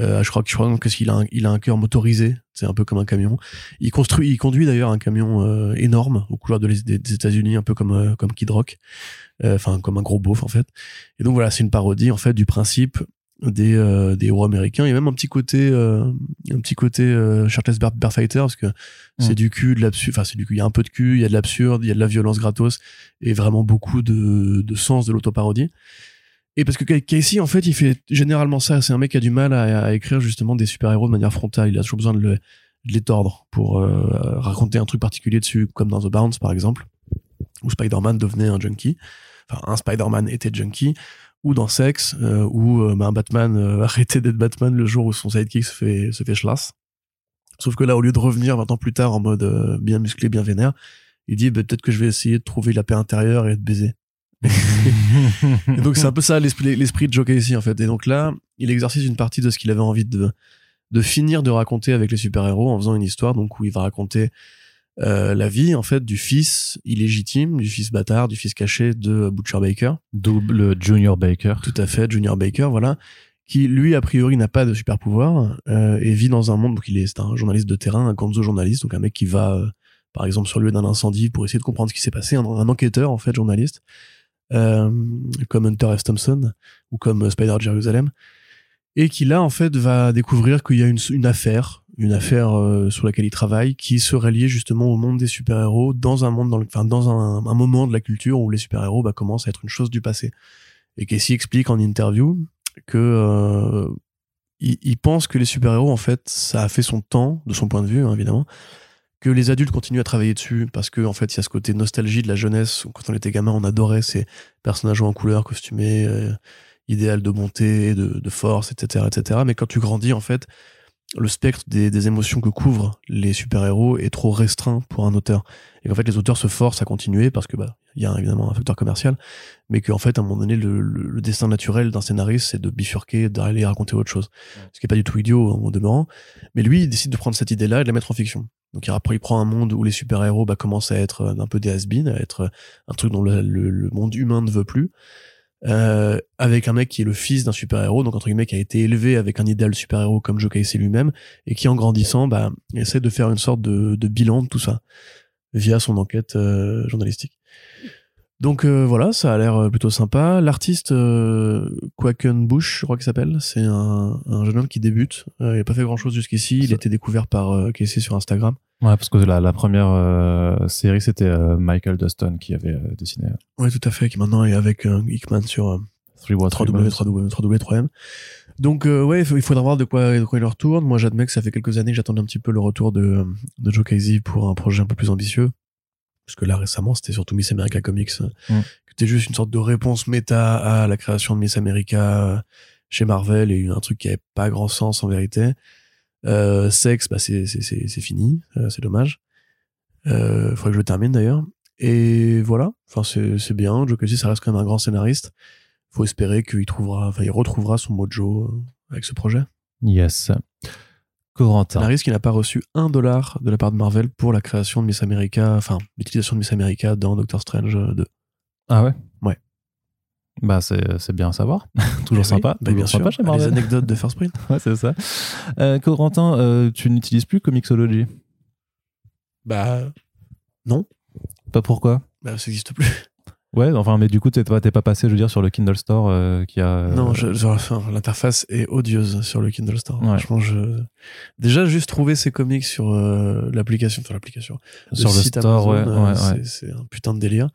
Euh, je crois que je crois qu'il a un, il a un cœur motorisé, c'est un peu comme un camion. Il construit, il conduit d'ailleurs un camion euh, énorme de les- des, États-Unis, un peu comme euh, comme Kid Rock, enfin comme un gros beauf en fait. Et donc voilà, c'est une parodie en fait du principe des euh, des héros américains. Il y a même un petit côté euh, un petit côté euh, Shirtless Bear, Bear Fighter parce que c'est Mm. du cul, de l'absurde. Enfin c'est du cul. Il y a un peu de cul, il y a de l'absurde, il y a de la violence gratos et vraiment beaucoup de de sens de l'autoparodie. Et parce que Casey, en fait, il fait généralement ça. C'est un mec qui a du mal à, à écrire justement des super-héros de manière frontale. Il a toujours besoin de, le- de les tordre pour raconter un truc particulier dessus, comme dans The Bounce, par exemple, où Spider-Man devenait un junkie. Enfin, un Spider-Man était junkie. Ou dans Sex, euh, où euh, bah, un Batman euh, arrêtait d'être Batman le jour où son sidekick se fait, se fait schlass. Sauf que là, au lieu de revenir 20 ans plus tard en mode euh, bien musclé, bien vénère, il dit bah, peut-être que je vais essayer de trouver la paix intérieure et de baiser. Et donc c'est un peu ça l'esprit l'esprit de Joe Casey en fait. Et donc là, il exercice une partie de ce qu'il avait envie de de finir de raconter avec les super-héros en faisant une histoire donc où il va raconter euh, la vie en fait du fils illégitime, du fils bâtard, du fils caché de Butcher Baker. Double Junior Baker. Tout à fait, Junior Baker, voilà, qui lui a priori n'a pas de super pouvoir euh, et vit dans un monde donc il est c'est un journaliste de terrain, un gonzo journaliste, donc un mec qui va euh, par exemple sur le lieu d'un incendie pour essayer de comprendre ce qui s'est passé, un, un enquêteur en fait journaliste, euh, comme Hunter S. Thompson ou comme Spider Jerusalem, et qui là en fait va découvrir qu'il y a une, une affaire, une affaire euh, sur laquelle il travaille, qui serait liée justement au monde des super-héros dans un monde dans le, enfin dans un, moment de la culture où les super-héros bah, commencent à être une chose du passé. Et Casey explique en interview que euh, il, pense que les super-héros en fait ça a fait son temps de son point de vue hein, évidemment que les adultes continuent à travailler dessus parce que en fait il y a ce côté nostalgie de la jeunesse quand on était gamin on adorait ces personnages en couleur costumés euh, idéal de bonté de, de force etc etc mais quand tu grandis en fait le spectre des, des émotions que couvrent les super-héros est trop restreint pour un auteur. Et qu'en fait les auteurs se forcent à continuer parce que bah il y a évidemment un facteur commercial mais qu'en fait à un moment donné le, le, le destin naturel d'un scénariste c'est de bifurquer d'aller raconter autre chose. Ce qui est pas du tout idiot en demeurant. Mais lui il décide de prendre cette idée là et de la mettre en fiction. Donc après il prend un monde où les super-héros bah, commencent à être un peu des has à être un truc dont le, le, le monde humain ne veut plus euh, avec un mec qui est le fils d'un super-héros, donc entre guillemets qui a été élevé avec un idéal super-héros comme Joe Casey lui-même, et qui en grandissant bah, essaie de faire une sorte de, bilan de tout ça via son enquête euh, journalistique. Donc euh, voilà, ça a l'air plutôt sympa. L'artiste euh, Quackenbush, je crois qu'il s'appelle, c'est un, un, jeune homme qui débute. Euh, il n'a pas fait grand-chose jusqu'ici. Il a été découvert par euh, Casey sur Instagram. Ouais, parce que la, la première euh, série, c'était euh, Michael Dustin qui avait euh, dessiné. Ouais, tout à fait, qui maintenant est avec euh, Hickman sur euh, 3W, 3W, 3W, 3M. Donc euh, ouais, il faudra voir de quoi, de quoi il retourne. Moi, j'admets que ça fait quelques années que j'attendais un petit peu le retour de, de Joe Casey pour un projet un peu plus ambitieux. Parce que là, récemment, c'était surtout Miss America Comics, mm. qui était juste une sorte de réponse méta à la création de Miss America chez Marvel et un truc qui avait pas grand sens en vérité. Euh, sexe, bah c'est c'est fini, euh, c'est dommage. Euh, faudrait que je le termine d'ailleurs. Et voilà, enfin c'est c'est bien. Joe Casey, ça reste quand même un grand scénariste. Faut espérer qu'il trouvera, enfin il retrouvera son mojo euh, avec ce projet. Yes. Corentin. Scénariste qui n'a pas reçu un dollar de la part de Marvel pour la création de Miss America, enfin l'utilisation de Miss America dans Doctor Strange 2. Ah ouais? Ouais. Bah c'est bien à savoir. toujours Eh sympa. Oui, bah bien sympa sûr. Les anecdotes de First Print. ouais c'est ça. Euh, Corentin, euh, tu n'utilises plus Comixology? Bah non. Pas pourquoi? Bah ça n'existe plus. Ouais, enfin, mais du coup, t'es pas, pas passé, je veux dire, sur le Kindle Store euh, qui a. Non, je, je, enfin, l'interface est odieuse sur le Kindle Store. Ouais. Franchement, je déjà juste trouver ces comics sur euh, l'application, sur l'application, sur le, site store, ouais, ouais, c'est, ouais. c'est un putain de délire.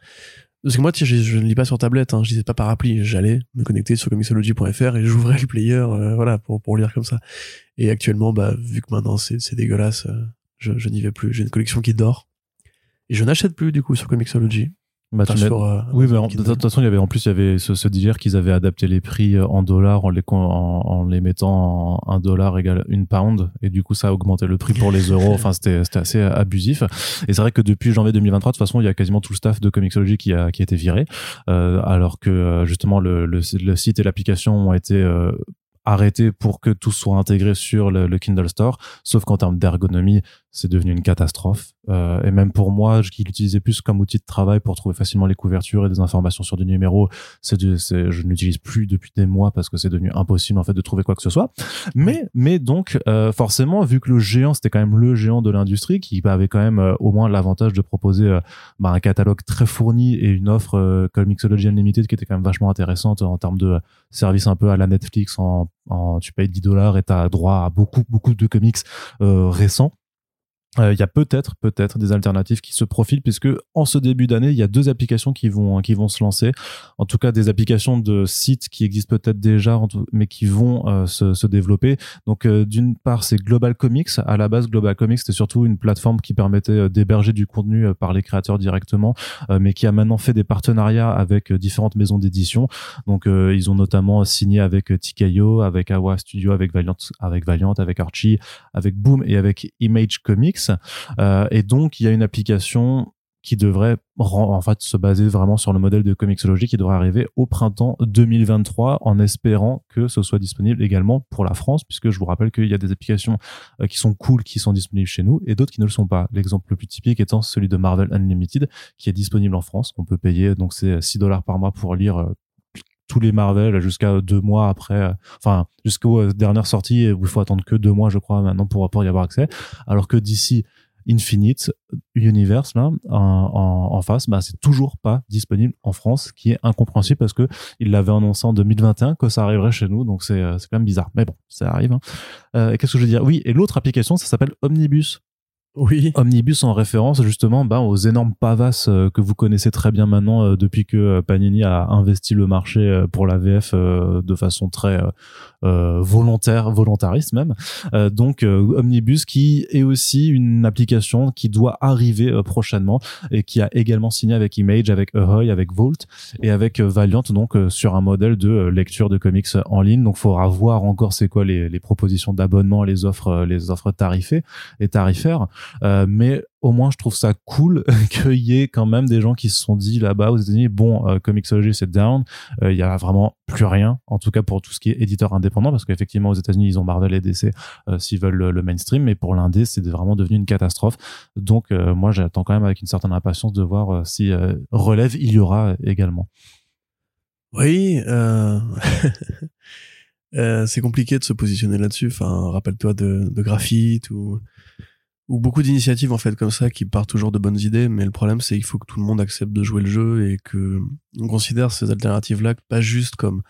Parce que moi, je, je ne lis pas sur tablette, hein, je lisais pas par appli. J'allais me connecter sur comixology.fr et j'ouvrais le player, euh, voilà, pour pour lire comme ça. Et actuellement, bah, vu que maintenant c'est, c'est dégueulasse, euh, je, je n'y vais plus. J'ai une collection qui dort et je n'achète plus du coup sur Comixology. Bah, Enfin, sur, euh, Oui, mais en- de toute façon, il y avait en plus, il y avait ce, ce délire qu'ils avaient adapté les prix euh, en dollars en les, en, en les mettant en un dollar égale une pound. Et du coup, ça a augmenté le prix pour les euros. Enfin, c'était, c'était assez abusif. Et c'est vrai que depuis janvier 2023, de toute façon, il y a quasiment tout le staff de Comixology qui a, qui a été viré. Euh, alors que, euh, justement, le, le, le site et l'application ont été, euh, arrêtés pour que tout soit intégré sur le, le Kindle Store. Sauf qu'en termes d'ergonomie, c'est devenu une catastrophe. Euh, et même pour moi, je- qui l'utilisais plus comme outil de travail pour trouver facilement les couvertures et des informations sur des numéros, c'est je ne l'utilise plus depuis des mois parce que c'est devenu impossible en fait de trouver quoi que ce soit. Mais, mais donc euh, forcément, vu que le géant c'était quand même le géant de l'industrie qui avait quand même euh, au moins l'avantage de proposer euh, bah, un catalogue très fourni et une offre euh, comme Mixology Unlimited qui était quand même vachement intéressante en termes de service un peu à la Netflix en, en tu payes 10 dollars et tu as droit à beaucoup beaucoup de comics euh, récents euh, il y a peut-être peut-être des alternatives qui se profilent puisque en ce début d'année il y a deux applications qui vont qui vont se lancer. En tout cas des applications de sites qui existent peut-être déjà mais qui vont euh, se, développer. Donc euh, d'une part c'est Global Comics. À la base Global Comics c'était surtout une plateforme qui permettait d'héberger du contenu par les créateurs directement mais qui a maintenant fait des partenariats avec différentes maisons d'édition. Donc ils ont notamment signé avec TKO avec Awa Studio avec Valiant avec Valiant avec Archie avec Boom et avec Image Comics. Euh, et donc, il y a une application qui devrait en fait se baser vraiment sur le modèle de Comixology qui devrait arriver au printemps 2023 en espérant que ce soit disponible également pour la France puisque je vous rappelle qu'il y a des applications euh, qui sont cool qui sont disponibles chez nous et d'autres qui ne le sont pas. L'exemple le plus typique étant celui de Marvel Unlimited qui est disponible en France. On peut payer donc c'est 6 dollars par mois pour lire euh, tous les Marvel jusqu'à deux mois après, euh, enfin jusqu'aux euh, dernières sorties où il faut attendre que deux mois, je crois, maintenant pour, pour y avoir accès. Alors que d'ici Infinite Universe là en, en, face, bah, c'est toujours pas disponible en France, ce qui est incompréhensible parce que il l'avait annoncé en 2021 que ça arriverait chez nous, donc c'est euh, quand même bizarre. Mais bon, ça arrive. hein. Euh, Qu'est-ce que je veux dire? Oui, et l'autre application, ça s'appelle Omnibus. Oui. Omnibus en référence justement ben, aux énormes pavasses euh, que vous connaissez très bien maintenant euh, depuis que euh, Panini a investi le marché euh, pour la VF de façon très volontaire, volontariste même. Donc Omnibus qui est aussi une application qui doit arriver prochainement et qui a également signé avec Image, avec Ahoy, avec Volt et avec Valiant donc sur un modèle de lecture de comics en ligne. Donc faudra voir encore c'est quoi les, les propositions d'abonnement, les offres, les offres tarifées et tarifaires. Euh, mais au moins, je trouve ça cool qu'il y ait quand même des gens qui se sont dit là-bas aux États-Unis, bon, euh, Comixology c'est down, Euh, il y a vraiment plus rien, en tout cas pour tout ce qui est éditeur indépendant, parce qu'effectivement aux États-Unis ils ont Marvel et DC euh, s'ils veulent le, mainstream, mais pour l'indé c'est vraiment devenu une catastrophe. Donc euh, moi j'attends quand même avec une certaine impatience de voir euh, si euh, relève il y aura également. Oui, euh... euh, c'est compliqué de se positionner là-dessus. Enfin, rappelle-toi de, de graphite ou ou beaucoup d'initiatives en fait comme ça qui partent toujours de bonnes idées, mais le problème c'est qu'il faut que tout le monde accepte de jouer le jeu et que on considère ces alternatives-là pas juste comme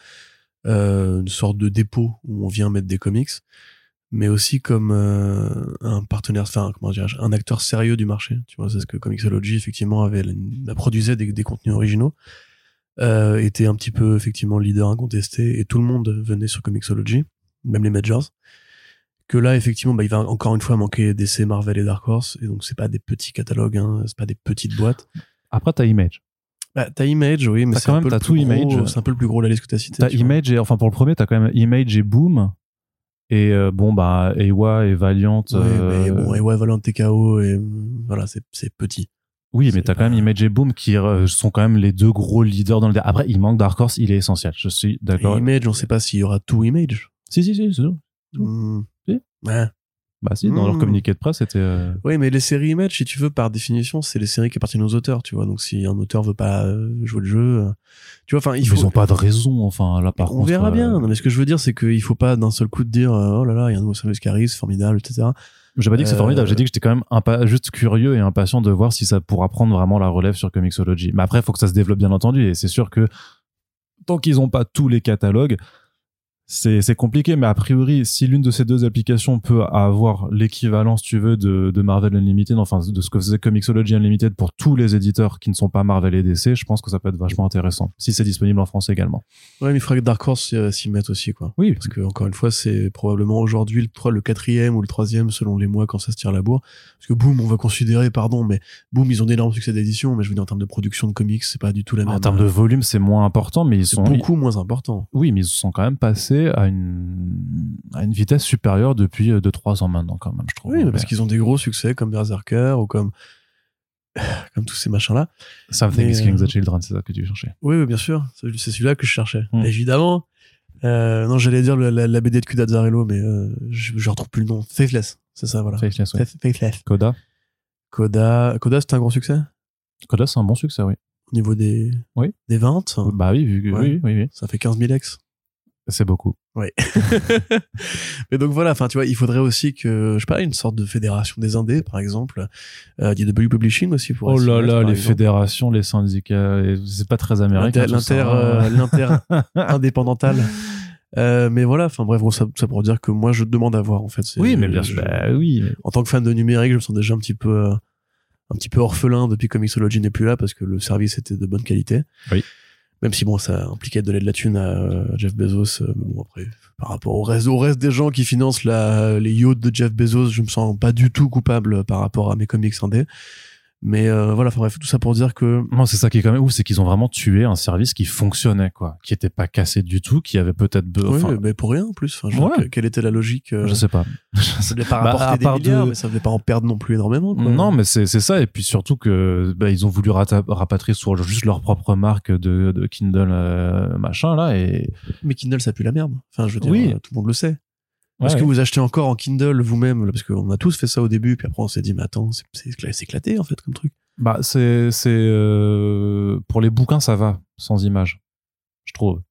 euh, une sorte de dépôt où on vient mettre des comics, mais aussi comme euh, un partenaire, enfin comment dirais un acteur sérieux du marché. Tu vois, c'est ce que Comixology effectivement avait, la produisait des, des contenus originaux euh, était un petit peu effectivement leader incontesté et tout le monde venait sur Comixology, même les majors. Que là, effectivement, bah, il va encore une fois manquer DC, Marvel et Dark Horse, et donc c'est pas des petits catalogues, hein, c'est pas des petites boîtes. Après t'as Image. Bah, t'as Image, oui, mais c'est quand un même- peu le t'as plus tout gros- Image. C'est un peu le plus gros la liste que t'as cité. T'as. Image et enfin pour le premier t'as quand même Image et Boom et euh, bon bah Ewa et Valiant. Ouais, euh, mais bon, et ouais, Valent TKO, et euh, voilà, c'est, c'est petit. Oui, mais t'as pas- quand même Image et Boom qui euh, sont quand même les deux gros leaders dans le. Après, il manque Dark Horse, il est essentiel. Je suis d'accord. Image, on sait pas s'il y aura tout Image. Si, si, si, c'est sûr. Hmm. Si. Ouais. Bah si, dans leur Mm. communiqué de presse, c'était. euh, Oui, mais les séries Image, si tu veux, par définition, c'est les séries qui appartiennent aux auteurs, tu vois. Donc, si un auteur veut pas euh, jouer le jeu, euh, tu vois, enfin, il Ils ont pas de raison, enfin là par on contre. verra euh, bien. Non, mais ce que je veux dire, c'est qu'il faut pas d'un seul coup te dire, oh là là, il y a un nouveau service qui arrive, c'est formidable, etc. J'ai pas dit que c'est Euh, formidable, j'ai dit que j'étais quand même impa- juste curieux et impatient de voir si ça pourra prendre vraiment la relève sur Comixology. Mais après, il faut que ça se développe bien entendu et c'est sûr que tant qu'ils ont pas tous les catalogues, c'est compliqué, mais a priori, si l'une de ces deux applications peut avoir l'équivalent, si tu veux, de, de Marvel Unlimited, enfin de ce que faisait Comixology Unlimited pour tous les éditeurs qui ne sont pas Marvel et DC, je pense que ça peut être vachement intéressant, si c'est disponible en France également. Ouais, mais il faudrait que Dark Horse euh, s'y mette aussi, quoi. Oui, Parce que, encore une fois, c'est probablement aujourd'hui le, le quatrième ou le troisième selon les mois quand ça se tire la bourre. Parce que Boom, on va considérer, pardon, mais Boom, ils ont d'énormes succès d'édition, mais je veux dire, en termes de production de comics, c'est pas du tout la même. en termes de volume, c'est moins important, mais ils sont beaucoup moins important. oui, mais ils sont quand même passés à une à une vitesse supérieure depuis 2-3 ans maintenant, quand même, je trouve. Oui, mais parce qu'ils ont des gros succès comme Berserker ou comme, comme tous ces machins-là. Something mais, is Killing euh, the Children, c'est ça que tu cherchais. Oui, oui, bien sûr. C'est c'est celui-là que je cherchais. Hmm. Évidemment. Euh, non, j'allais dire la, la BD de Kudazzarello, mais euh, je, je retrouve plus le nom. Faithless, c'est ça, voilà. Faithless. Faith- Faithless. Coda. Coda, Coda, c'était un gros succès? Coda, c'est un bon succès, oui. au niveau des, Oui. des ventes? Bah oui, vu que, Ouais. oui, oui, oui. Ça fait 15 000 ex. C'est beaucoup. Ouais. Mais donc voilà, enfin tu vois, il faudrait aussi que, je sais pas, une sorte de fédération des indés, par exemple. Euh, DW Publishing aussi pour. Oh là là, les fédérations, les syndicats, c'est pas très américain. L'inter, l'inter, hein. euh, indépendantal. Euh, mais voilà, enfin bref, bon, ça, ça pour dire que moi je demande à voir en fait. Oui, mais bien sûr. Bah oui. mais- En tant que fan de numérique, je me sens déjà un petit peu, euh, un petit peu orphelin depuis que Comixology n'est plus là parce que le service était de bonne qualité. Oui. Même si bon, ça impliquait de donner de la thune à euh, Jeff Bezos. euh, après, par rapport au reste, au reste des gens qui financent la, les yachts de Jeff Bezos, je me sens pas du tout coupable par rapport à mes comics indés. Mais euh, voilà, enfin bref, tout ça pour dire que Non, c'est ça qui est quand même ouf, c'est qu'ils ont vraiment tué un service qui fonctionnait, quoi, qui était pas cassé du tout, qui avait peut-être, be- oui, enfin, mais pour rien en plus. Enfin, je veux Ouais. quelle était la logique euh, je sais pas. Ça devait pas Bah, rapporter à des part milliards, de- mais ça devait pas en perdre non plus énormément. Quoi. Non, mais c'est c'est ça, et puis surtout que bah, ils ont voulu rata- rapatrier sur juste leur propre marque de, de Kindle euh, machin là, et Mais Kindle, ça pue la merde. Enfin, je veux dire, Oui. euh, tout le monde le sait. Est-ce Ouais, que ouais. vous achetez encore en Kindle vous-même Parce qu'on a tous fait ça au début, puis après on s'est dit, mais attends, c'est- c'est écla- c'est éclaté en fait comme truc. bah c'est c'est euh, pour les bouquins ça va sans image, je trouve.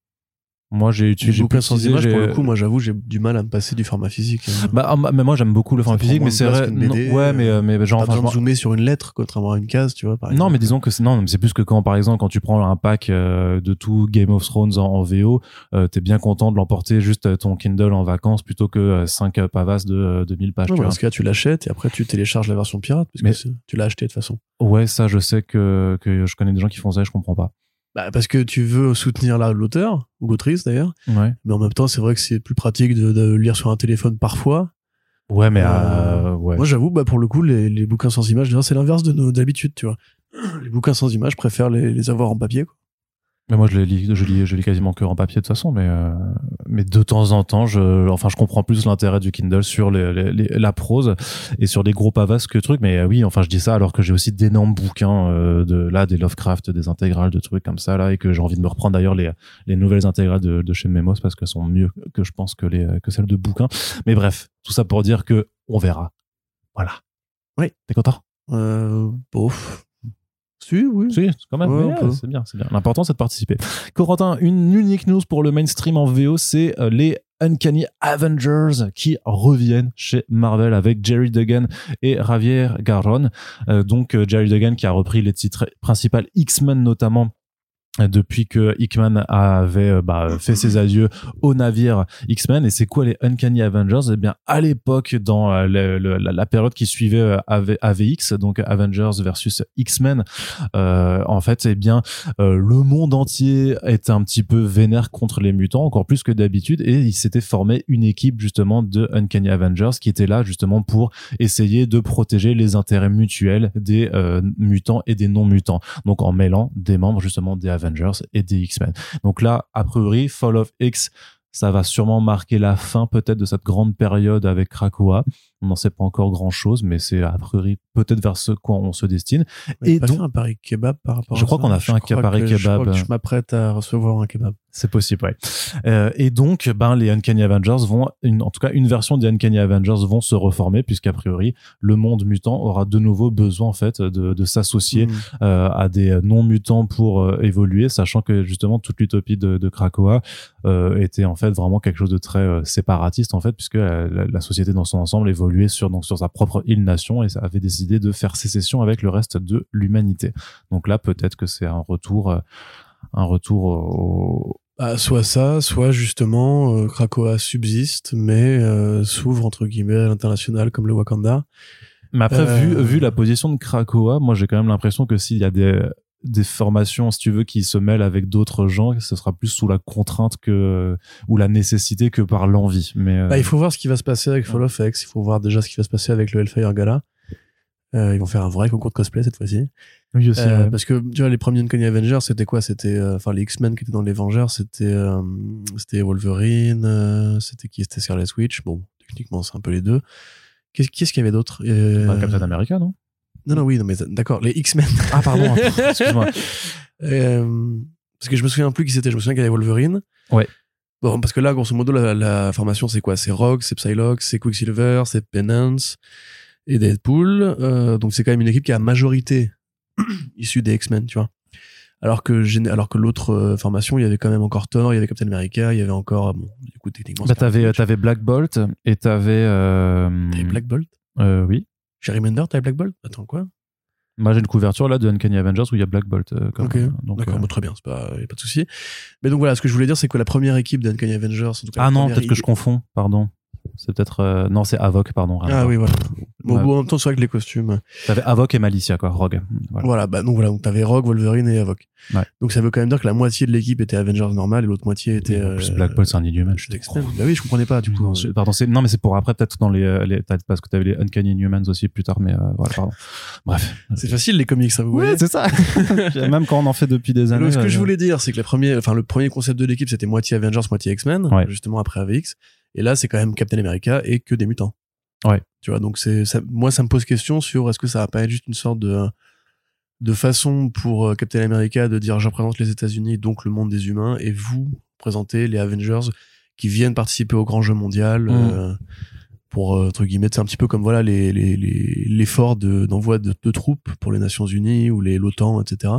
Moi j'ai utilisé sans image, pour le coup, moi j'avoue, j'ai du mal à me passer du format physique. hein. Bah, ah, mais moi j'aime beaucoup le format physique, mais c'est vrai. non, ouais, mais euh, mais genre enfin, besoin je de zoomer sur une lettre, contrairement à une case, tu vois. Par Non, mais disons que c'est non, mais c'est plus que quand par exemple quand tu prends un pack euh, de tout Game of Thrones en, en VO, euh, t'es bien content de l'emporter juste euh, ton Kindle en vacances plutôt que 5 pavasses de euh, de 1000 pages. Ouais, tu mais dans vois. ce cas, tu l'achètes et après tu télécharges la version pirate, parce Mais- que tu l'as acheté de toute façon. Ouais, ça je sais que que je connais des gens qui font ça, et je comprends pas. Bah, parce que tu veux soutenir la- l'auteur, ou l'autrice d'ailleurs, Ouais. mais en même temps, c'est vrai que c'est plus pratique de, de lire sur un téléphone parfois. Ouais, mais Euh, euh, ouais. Moi, j'avoue, bah, pour le coup, les, les bouquins sans images, c'est l'inverse de nos d'habitude, tu vois. Les bouquins sans images, je préfère les, les avoir en papier. Quoi. Mais moi, je les lis, je lis, je lis quasiment que en papier de toute façon, mais euh, mais de temps en temps, je, enfin, je comprends plus l'intérêt du Kindle sur les, les- les- la prose et sur des gros pavasses que trucs. Mais euh, oui, enfin, je dis ça alors que j'ai aussi d'énormes bouquins euh, de là, des Lovecraft, des intégrales, de trucs comme ça là, et que j'ai envie de me reprendre d'ailleurs les les nouvelles intégrales de, de chez Memos parce qu'elles sont mieux que je pense que les que celles de bouquins. Mais bref, tout ça pour dire que on verra. Voilà. Oui. T'es content? Euh, bof. Si, oui. Si, quand même. Ouais, c'est bien, c'est bien. L'important, c'est de participer. Corentin, une unique news pour le mainstream en VO, c'est euh, les Uncanny Avengers qui reviennent chez Marvel avec Jerry Duggan et Javier Garron. Euh, donc, euh, Jerry Duggan qui a repris les titres principaux X-Men notamment depuis que Hickman avait euh, bah, fait ses adieux au navire X-Men. Et c'est quoi les Uncanny Avengers? Eh bien à l'époque dans euh, la, période qui suivait euh, AV- AVX donc Avengers versus X-Men euh, en fait eh bien euh, le monde entier était un petit peu vénère contre les mutants encore plus que d'habitude. Et il s'était formé une équipe justement de Uncanny Avengers qui était là justement pour essayer de protéger les intérêts mutuels des euh, mutants et des non mutants donc en mêlant des membres justement des Avengers et des X-Men. Donc là, a priori, Fall of X, ça va sûrement marquer la fin peut-être de cette grande période avec Krakoa. On n'en sait pas encore grand-chose, mais c'est a priori peut-être vers ce quoi on se destine. A Et donc- fait un pari kebab par rapport Je à crois qu'on a fait Je un crois pari que- je crois kebab. que Je m'apprête à recevoir un kebab. C'est possible, ouais. Euh, et donc, ben, les Uncanny Avengers vont, une, en tout cas, une version des Uncanny Avengers vont se reformer, puisqu'a priori, le monde mutant aura de nouveau besoin, en fait, de, de s'associer Mm. euh, à des non-mutants pour euh, évoluer, sachant que justement toute l'utopie de, de Krakoa était en fait vraiment quelque chose de très séparatiste en fait, puisque la, la société dans son ensemble sur donc sur sa propre île-nation et ça avait décidé de faire sécession avec le reste de l'humanité. Donc là, peut-être que c'est un retour, euh, un retour au- Ah, soit ça, soit justement euh, Krakoa subsiste, mais euh, s'ouvre entre guillemets à l'international comme le Wakanda. Mais après, vu, Euh. vu la position de Krakoa, moi j'ai quand même l'impression que s'il y a des, des formations, si tu veux, qui se mêlent avec d'autres gens, ce sera plus sous la contrainte que, ou la nécessité que par l'envie. Mais, euh, Bah, il faut voir ce qui va se passer avec Fall of X. Il faut voir déjà ce qui va se passer avec le Hellfire Gala. Euh, ils vont faire un vrai concours de cosplay cette fois-ci. oui aussi, Euh, ouais. Parce que tu vois, les premiers Uncanny Avengers, c'était quoi? C'était, euh, enfin, les X-Men qui étaient dans les Vengeurs, c'était, euh, c'était Wolverine, euh, c'était qui? C'était Scarlet Witch. Bon, techniquement, c'est un peu les deux. Qu'est-ce qu'est-ce qu'il y avait d'autre? Euh, Bah, Captain America, non? Non, non, oui, non, mais d'accord, les X-Men. Ah, pardon, excuse-moi. Euh, parce que je me souviens plus qui c'était. Je me souviens qu'il y avait Wolverine. Ouais. Bon, parce que là, grosso modo, la, la formation, c'est quoi? C'est Rogue, c'est Psylocke, c'est Quicksilver, c'est Penance et Deadpool. Euh, donc, c'est quand même une équipe qui a majorité issue des X-Men, tu vois. Alors que, alors que l'autre euh, formation, il y avait quand même encore Thor, il y avait Captain America, il y avait encore, bon, du coup, techniquement, Bah, t'avais, Black Bolt et t'avais, euh, T'avais Black Bolt? euh, oui. Jerry Mender, t'avais Black Bolt? Attends, quoi? Moi, j'ai une couverture là de Uncanny Avengers où il y a Black Bolt. euh, comme, Ok, euh, D'accord, euh, bon, très bien, c'est pas, y a pas de souci. Mais donc voilà, ce que je voulais dire, c'est que la première équipe d'Uncanny Avengers, en tout cas, Ah non, peut-être que je confonds, pardon. C'est peut-être. euh, Non, c'est Avoc, pardon. Ah oui, voilà. Bon, Ouais. en même temps, c'est vrai que les costumes. T'avais Avoc et Malicia, quoi, Rogue. Voilà. Voilà, bah donc voilà, donc t'avais Rogue, Wolverine et Avoc. Ouais. Donc ça veut quand même dire que la moitié de l'équipe était Avengers normal et l'autre moitié était. En plus, euh, Black Bolt, c'est un Inhuman. je X-Men. Bah oui, je comprenais pas du coup. Non, c'est- pardon, c'est non, mais c'est pour après peut-être dans les, euh, les parce que t'avais les Uncanny Inhumans aussi plus tard, mais euh, voilà, pardon. Bref. C'est facile les comics, ça vous voyez. c'est ça. Même quand on en fait depuis des années. Ce que je euh, voulais dire, c'est que la première, enfin, le premier concept de l'équipe, c'était moitié Avengers, moitié X-Men, Ouais. justement après AVX. Et là, c'est quand même Captain America et que des mutants. Ouais. Tu vois, donc c'est, ça, moi, ça me pose question sur est-ce que ça va pas être juste une sorte de, de façon pour euh, Captain America de dire je représente les États-Unis, donc le monde des humains, et vous présentez les Avengers qui viennent participer au grand jeu mondial. Mm. euh, pour euh, entre guillemets c'est un petit peu comme voilà les les les- l'effort de d'envoi de, de troupes pour les Nations Unies ou les l'OTAN etc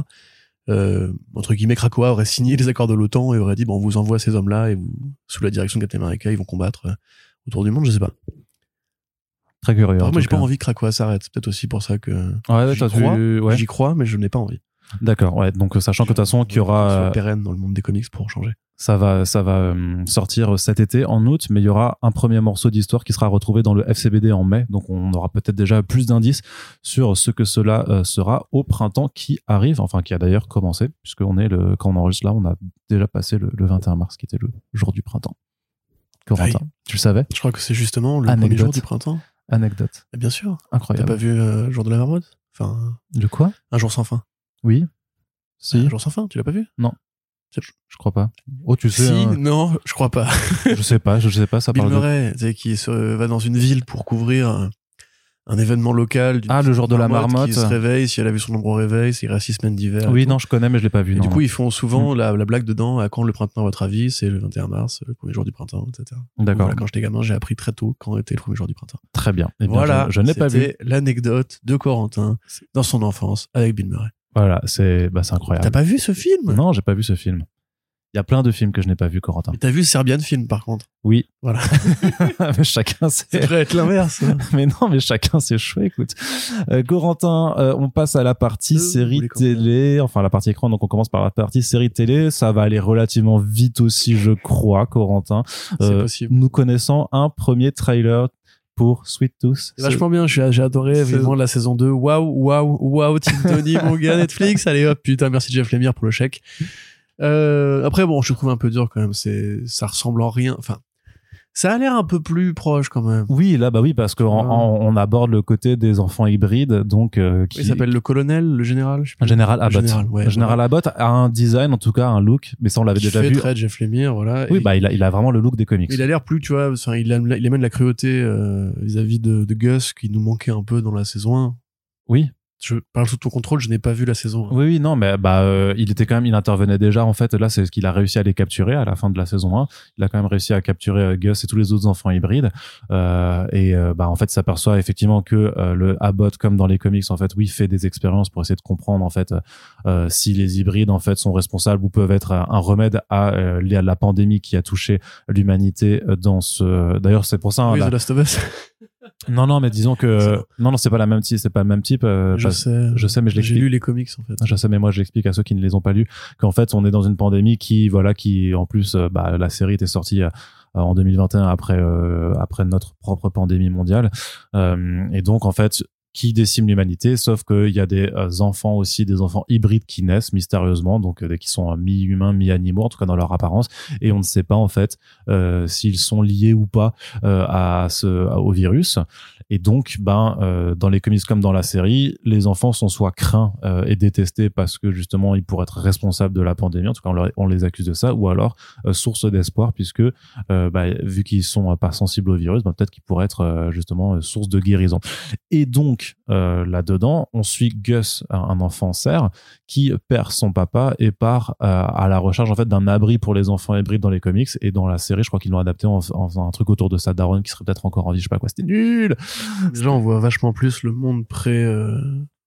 euh, entre guillemets Krakoa aurait signé les accords de l'OTAN et aurait dit bon on vous envoie ces hommes là et vous sous la direction de Captain America ils vont combattre autour du monde je sais pas Très curieux. moi j'ai pas envie que Krakoa s'arrête c'est peut-être aussi pour ça que Ouais, j'y crois, ouais. j'y crois mais je n'ai pas envie D'accord, ouais. Donc, euh, sachant que de toute façon, qu'il y aura, euh, pérenne dans le monde des comics pour changer ça va, ça va euh, sortir cet été en août, mais il y aura un premier morceau d'histoire qui sera retrouvé dans le FCBD en mai. Donc, on aura peut-être déjà plus d'indices sur ce que cela sera au printemps qui arrive, enfin, qui a d'ailleurs commencé, puisqu'on est le, quand on enregistre là, on a déjà passé le, le 21 mars, qui était le jour du printemps. Corentin, Aïe. tu le savais? je crois que c'est justement le Anecdote. premier jour du printemps Anecdote. Bien sûr t'as Incroyable. pas vu euh, jour de la marmotte? Enfin De quoi? un jour sans fin Oui. Si. un jour sans fin tu l'as pas vu? Je crois pas. Oh, tu sais, si hein, non je crois pas je sais pas, je sais pas, ça Bill parle de... Murray, sais, qui se, va dans une ville pour couvrir un, événement local. Ah, le jour de la marmotte. Qui se réveille, si elle a vu son ombre au réveil, s'il reste six semaines d'hiver. Oui, non, je connais, mais je l'ai pas vu. Non. du coup, ils font souvent la, la blague dedans, à quand le printemps à votre avis C'est le 21 mars, le premier jour du printemps, etc. D'accord. Voilà, quand j'étais gamin, j'ai appris très tôt quand était le premier jour du printemps. Très bien. Eh bien, voilà, je, l'ai pas vu. l'anecdote de Corentin dans son enfance avec Bill Murray. Voilà, c'est bah, c'est T'as incroyable. pas vu ce film? Non, j'ai pas vu ce film. Il y a plein de films que je n'ai pas vu, Corentin. Mais T'as vu Serbian Film par contre Oui. Voilà. mais chacun Ça c'est. devrait être l'inverse. hein. Mais non, mais chacun c'est chouette. Écoute, Euh, Corentin, euh, on passe à la partie Euh, série télé, enfin la partie écran. Donc on commence par la partie série télé. Ça va aller relativement vite aussi, je crois, Corentin. C'est Euh, possible. Nous connaissons un premier trailer pour Sweet Tooth. C'est vachement bien, j'ai adoré vivement la saison 2. Waouh, waouh, waouh, Team Tony, mon gars, Netflix. Allez hop, putain, merci Jeff Lemire pour le chèque. Euh, après, bon, je trouve un peu dur quand même. C'est, ça ressemble en rien. Enfin, ça a l'air un peu plus proche quand même. Oui, là, bah oui, parce qu'on Ah. on aborde le côté des enfants hybrides, donc euh, qui Il s'appelle le colonel, le général. Je sais général Abbott. général, ouais, général Abbott a un design, en tout cas un look, mais ça on l'avait déjà fait vu. très Jeff Lemire, voilà. Oui, Et bah il a, il a vraiment le look des comics. il a l'air plus, tu vois, enfin, il, a- il amène la cruauté euh, vis-à-vis de, de Gus qui nous manquait un peu dans la saison 1. Oui, Je parle sous ton contrôle, je n'ai pas vu la saison 1. oui, oui, non, mais bah euh, il était quand même, il intervenait déjà en fait. Là, c'est ce qu'il a réussi à les capturer à la fin de la saison 1. Il a quand même réussi à capturer euh, Gus et tous les autres enfants hybrides. Euh, et euh, bah en fait, il s'aperçoit effectivement que euh, le Abbott, comme dans les comics, en fait, oui, fait des expériences pour essayer de comprendre en fait euh, si les hybrides en fait sont responsables ou peuvent être un remède à la pandémie qui a touché l'humanité dans ce. D'ailleurs, c'est pour ça. hein, Oui, la- The Last of Us. Non, non, mais disons que non, non, c'est pas la même type, c'est pas le même type. euh, je sais. je sais, mais je J'ai l'explique. lu les comics en fait. Je sais, mais moi, j'explique à ceux qui ne les ont pas lus qu'en fait, on est dans une pandémie qui, voilà, qui, en plus, euh, bah, la série était sortie euh, en 2021 après, euh, après notre propre pandémie mondiale. Euh, et donc, en fait, qui décime l'humanité, sauf qu'il y a des euh, enfants aussi, des enfants hybrides qui naissent mystérieusement, donc euh, qui sont euh, mi-humains, mi-animaux, en tout cas dans leur apparence, et on ne sait pas en fait s'ils sont liés ou pas à ce, au virus. Et donc, ben, euh, dans les comics comme dans la série, les enfants sont soit craints euh, et détestés parce que justement ils pourraient être responsables de la pandémie, en tout cas on, les accuse de ça, ou alors euh, source d'espoir puisque euh, bah, vu qu'ils sont euh, pas sensibles au virus, ben, peut-être qu'ils pourraient être justement source de guérison. Et donc là-dedans, on suit Gus, un enfant cerf, qui perd son papa et part à la recherche en fait d'un abri pour les enfants hybrides dans les comics. Et dans la série, je crois qu'ils l'ont adapté en, en faisant un truc autour de sa daronne qui serait peut-être encore en vie, je sais pas quoi, c'était nul. Déjà, on voit vachement plus le monde pré euh,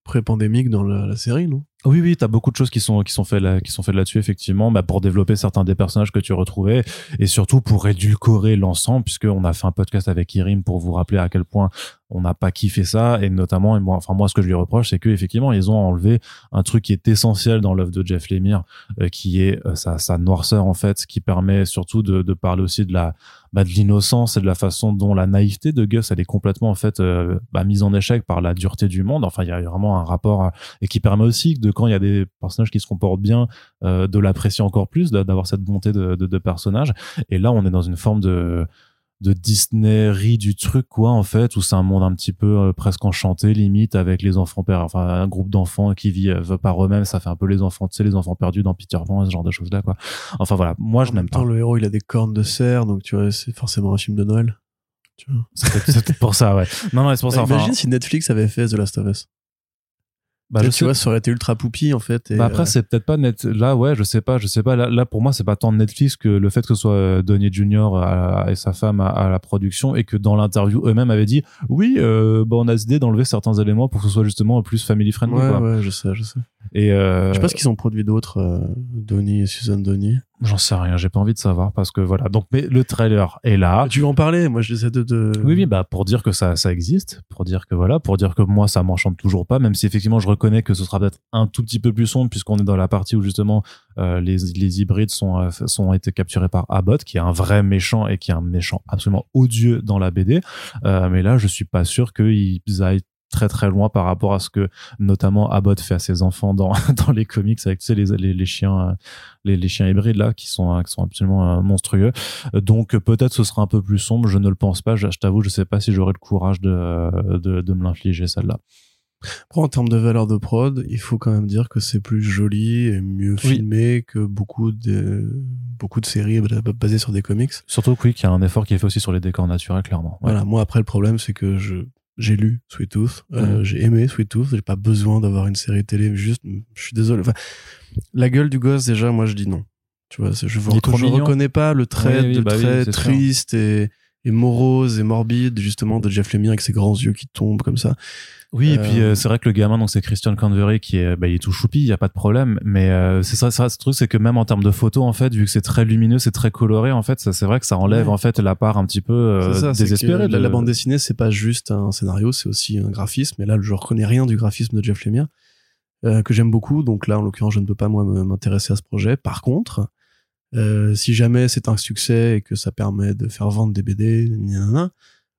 pré-pandémique dans la, la série, non? Oui, oui, t'as beaucoup de choses qui sont qui sont faites là, qui sont faites là-dessus effectivement, bah, pour développer certains des personnages que tu retrouvais et surtout pour édulcorer l'ensemble, puisque on a fait un podcast avec Irim pour vous rappeler à quel point on n'a pas kiffé ça et notamment, et moi, enfin moi, ce que je lui reproche, c'est que effectivement, ils ont enlevé un truc qui est essentiel dans l'œuvre de Jeff Lemire, euh, qui est euh, sa, sa noirceur en fait, qui permet surtout de, de parler aussi de la bah, de l'innocence et de la façon dont la naïveté de Gus elle est complètement en fait euh, bah, mise en échec par la dureté du monde. Enfin, il y a vraiment un rapport et qui permet aussi de quand il y a des personnages qui se comportent bien, euh, de l'apprécier encore plus, d'a- d'avoir cette bonté de, de, de personnage. Et là, on est dans une forme de de Disneyerie du truc quoi en fait où c'est un monde un petit peu euh, presque enchanté limite avec les enfants perdus enfin un groupe d'enfants qui vivent par eux-mêmes ça fait un peu les enfants tu sais les enfants perdus dans Peter Pan ce genre de choses là quoi enfin voilà moi je En n'aime pas le héros, il a des cornes de cerf, donc tu vois, c'est forcément un film de Noël. Tu vois. c'est peut-être pour ça ouais non non c'est pour ça enfin, Imagine si Netflix avait fait The Last of Us. Bah, je tu sais- vois, ça aurait été ultra poupie en fait. et, Bah après euh, c'est peut-être pas net là ouais je sais pas je sais pas là, là, pour moi c'est pas tant Netflix que le fait que ce soit euh, Donnie Junior à- et sa femme à, à la production et que dans l'interview eux-mêmes avaient dit oui euh, bah on a décidé d'enlever certains éléments pour que ce soit justement plus family friendly ouais, quoi. ouais, je sais, je sais. Et euh, Je ce qu'ils ont produit d'autres, euh, Donnie et Susan Donnie. j'en sais rien j'ai pas envie de savoir parce que voilà donc mais le trailer est là Tu veux en parler? Moi, j'essaie de, de... Oui, oui, bah pour dire que ça, ça existe, pour dire que voilà, pour dire que moi ça m'enchante toujours pas, même si effectivement je reconnais que ce sera peut-être un tout petit peu plus sombre puisqu'on est dans la partie où justement euh, les, les hybrides sont euh, sont été capturés par Abbott, qui est un vrai méchant et qui est un méchant absolument odieux dans la BD. Euh, mais là, je suis pas sûr qu'ils aillent très très loin par rapport à ce que notamment Abbott fait à ses enfants dans dans les comics avec tu sais les les, les chiens euh, les, les chiens hybrides là qui sont euh, qui sont absolument euh, monstrueux donc peut-être ce sera un peu plus sombre je ne le pense pas je, je t'avoue je sais pas si j'aurai le courage de de, de me l'infliger celle-là en termes de valeur de prod, il faut quand même dire que c'est plus joli et mieux Oui. filmé que beaucoup de, beaucoup de séries bas- basées sur des comics. surtout que oui qu'il y a un effort qui est fait aussi sur les décors naturels clairement Ouais. Voilà. Moi, après, le problème, c'est que je, j'ai lu Sweet Tooth, euh, Mhm. j'ai aimé Sweet Tooth, j'ai pas besoin d'avoir une série télé, juste, je suis désolé. Enfin, la gueule du gosse, déjà, moi, je dis non. Tu vois, je, je mignon. reconnais pas le trait Oui, oui, de bah oui, triste et, et morose et morbide, justement, de Jeff Lemire avec ses grands yeux qui tombent comme ça. Oui, et Euh, puis euh, c'est vrai que le gamin, donc c'est Christian Convery qui est, bah, il est tout choupi, il y a pas de problème. Mais euh, c'est ça, ça, ce truc, c'est que même en termes de photos, en fait, vu que c'est très lumineux, c'est très coloré, en fait, ça, c'est vrai que ça enlève Ouais. en fait la part un petit peu euh, ça, désespérée. la, de- la bande dessinée, c'est pas juste un scénario, c'est aussi un graphisme. Et là, je reconnais rien du graphisme de Jeff Lemire, euh, que j'aime beaucoup. Donc là, en l'occurrence, je ne peux pas, moi, m'intéresser à ce projet. Par contre, euh, si jamais c'est un succès et que ça permet de faire vendre des BD,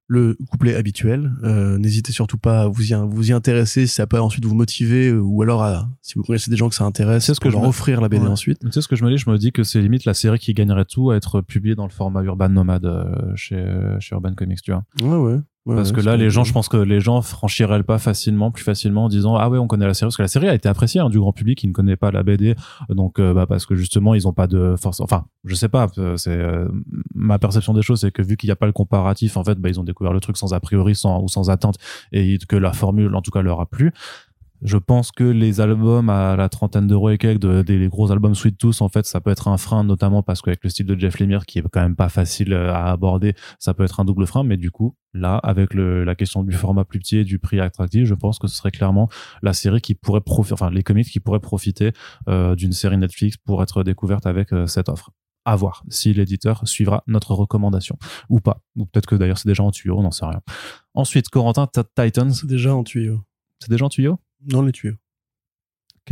le couplet habituel, euh, n'hésitez surtout pas à vous y, vous y intéresser, si ça peut ensuite vous motiver, euh, ou alors à, si vous connaissez des gens que ça intéresse, ce que je leur offrir la BD Ouais. ensuite. Tu sais ce que je me dis? Je me dis que c'est limite la série qui gagnerait tout à être publiée dans le format Urban Nomade euh, chez, chez Urban Comics, tu vois. Ouais, ouais. Ouais, Parce ouais, que là, les gens, je pense que les gens franchiraient le pas facilement, plus facilement, en disant ah ouais, on connaît la série, parce que la série a été appréciée hein, du grand public qui ne connaît pas la BD, donc euh, bah, parce que justement ils ont pas de force. Enfin, je sais pas, euh, c'est euh, ma perception des choses, c'est que vu qu'il n'y a pas le comparatif, en fait, bah, ils ont découvert le truc sans a priori, sans ou sans attente, et que la formule, en tout cas, leur a plu. Je pense que les albums à la trentaine d'euros et quelques, de- des gros albums Sweet Tooth, en fait, ça peut être un frein, notamment parce qu'avec le style de Jeff Lemire, qui est quand même pas facile euh, à aborder, ça peut être un double frein. Mais du coup, là, avec le, la question du format plus petit et du prix attractif, je pense que ce serait clairement la série qui pourrait profiter, enfin, les comics qui pourraient profiter euh, d'une série Netflix pour être découverte avec euh, cette offre. À voir si l'éditeur suivra notre recommandation ou pas. Ou peut-être que d'ailleurs c'est déjà en tuyau, on n'en sait rien. Ensuite, Corentin, Titans. C'est déjà en tuyau. C'est déjà en tuyau? Dans les tuyaux.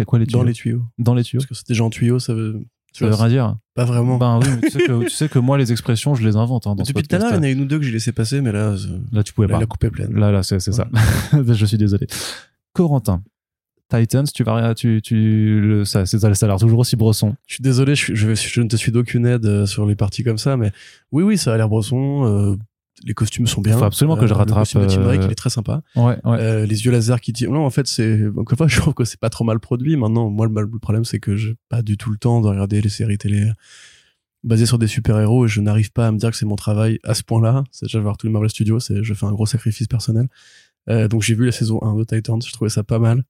Quoi les tuyaux Dans les tuyaux. Dans les tuyaux. Parce que c'est déjà en tuyau, ça veut. Ça veut rien dire. Pas vraiment. Ben oui, mais tu, sais que, tu sais que moi, les expressions, je les invente. Hein, dans Depuis tout à l'heure, il y en a une ou deux que j'ai laissé passer, mais là, là tu pouvais là, pas. La coupe est pleine. Là, là, c'est ça. je suis désolé. Corentin, Titans, tu vas tu, tu le, ça, ça, ça a l'air toujours aussi brosson. Je suis désolé, je, je, je ne te suis d'aucune aide euh, sur les parties comme ça, mais oui, oui, ça a l'air brosson. Euh, les costumes sont bien. Faut absolument que je rattrape. Le costume de Tim Drake, il est très sympa. Ouais, ouais. Euh, les yeux laser qui tirent. Non, en fait, c'est encore fois, je trouve que c'est pas trop mal produit. Maintenant, moi, le, le problème, c'est que j'ai pas du tout le temps de regarder les séries télé basées sur des super héros et je n'arrive pas à me dire que c'est mon travail à ce point-là. C'est déjà voir tous les Marvel Studios, c'est je fais un gros sacrifice personnel. Euh, donc j'ai vu la saison 1 de Titans, je trouvais ça pas mal.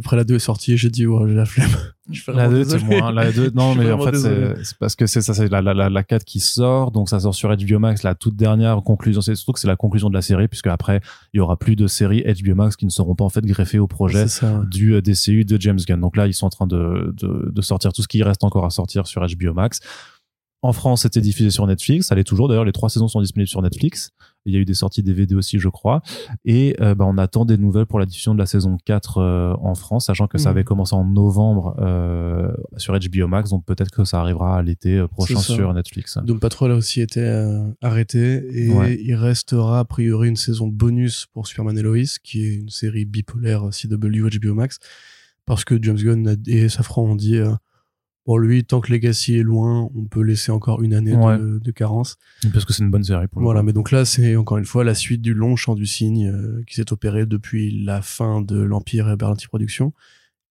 Après la 2 est sortie, j'ai dit oh, j'ai la flemme. la 2 c'est moins la 2 non mais en fait c'est parce que c'est ça c'est la, la, la 4 qui sort donc ça sort sur HBO Max la toute dernière conclusion c'est surtout que c'est la conclusion de la série puisque après il y aura plus de séries HBO Max qui ne seront pas en fait greffées au projet du DCU de James Gunn. Donc là ils sont en train de, de, de sortir tout ce qui reste encore à sortir sur HBO Max. En France, c'était diffusé sur Netflix. Ça l'est toujours. D'ailleurs, les trois saisons sont disponibles sur Netflix. Il y a eu des sorties DVD aussi, je crois. Et euh, bah, on attend des nouvelles pour la diffusion de la saison 4 euh, en France, sachant que ça avait commencé en novembre euh, sur HBO Max. Donc peut-être que ça arrivera à l'été prochain sur Netflix. Doom Patrol a aussi été arrêté. Et il restera a priori une saison bonus pour Superman et Lois, qui est une série bipolaire CW HBO Max. Parce que James Gunn et Safran ont dit pour lui, tant que Legacy est loin, on peut laisser encore une année de, de, carence. Parce que c'est une bonne série. Pour voilà, mais donc là, c'est encore une fois la suite du long chant du cygne euh, qui s'est opéré depuis la fin de l'Empire et Berlanti Productions,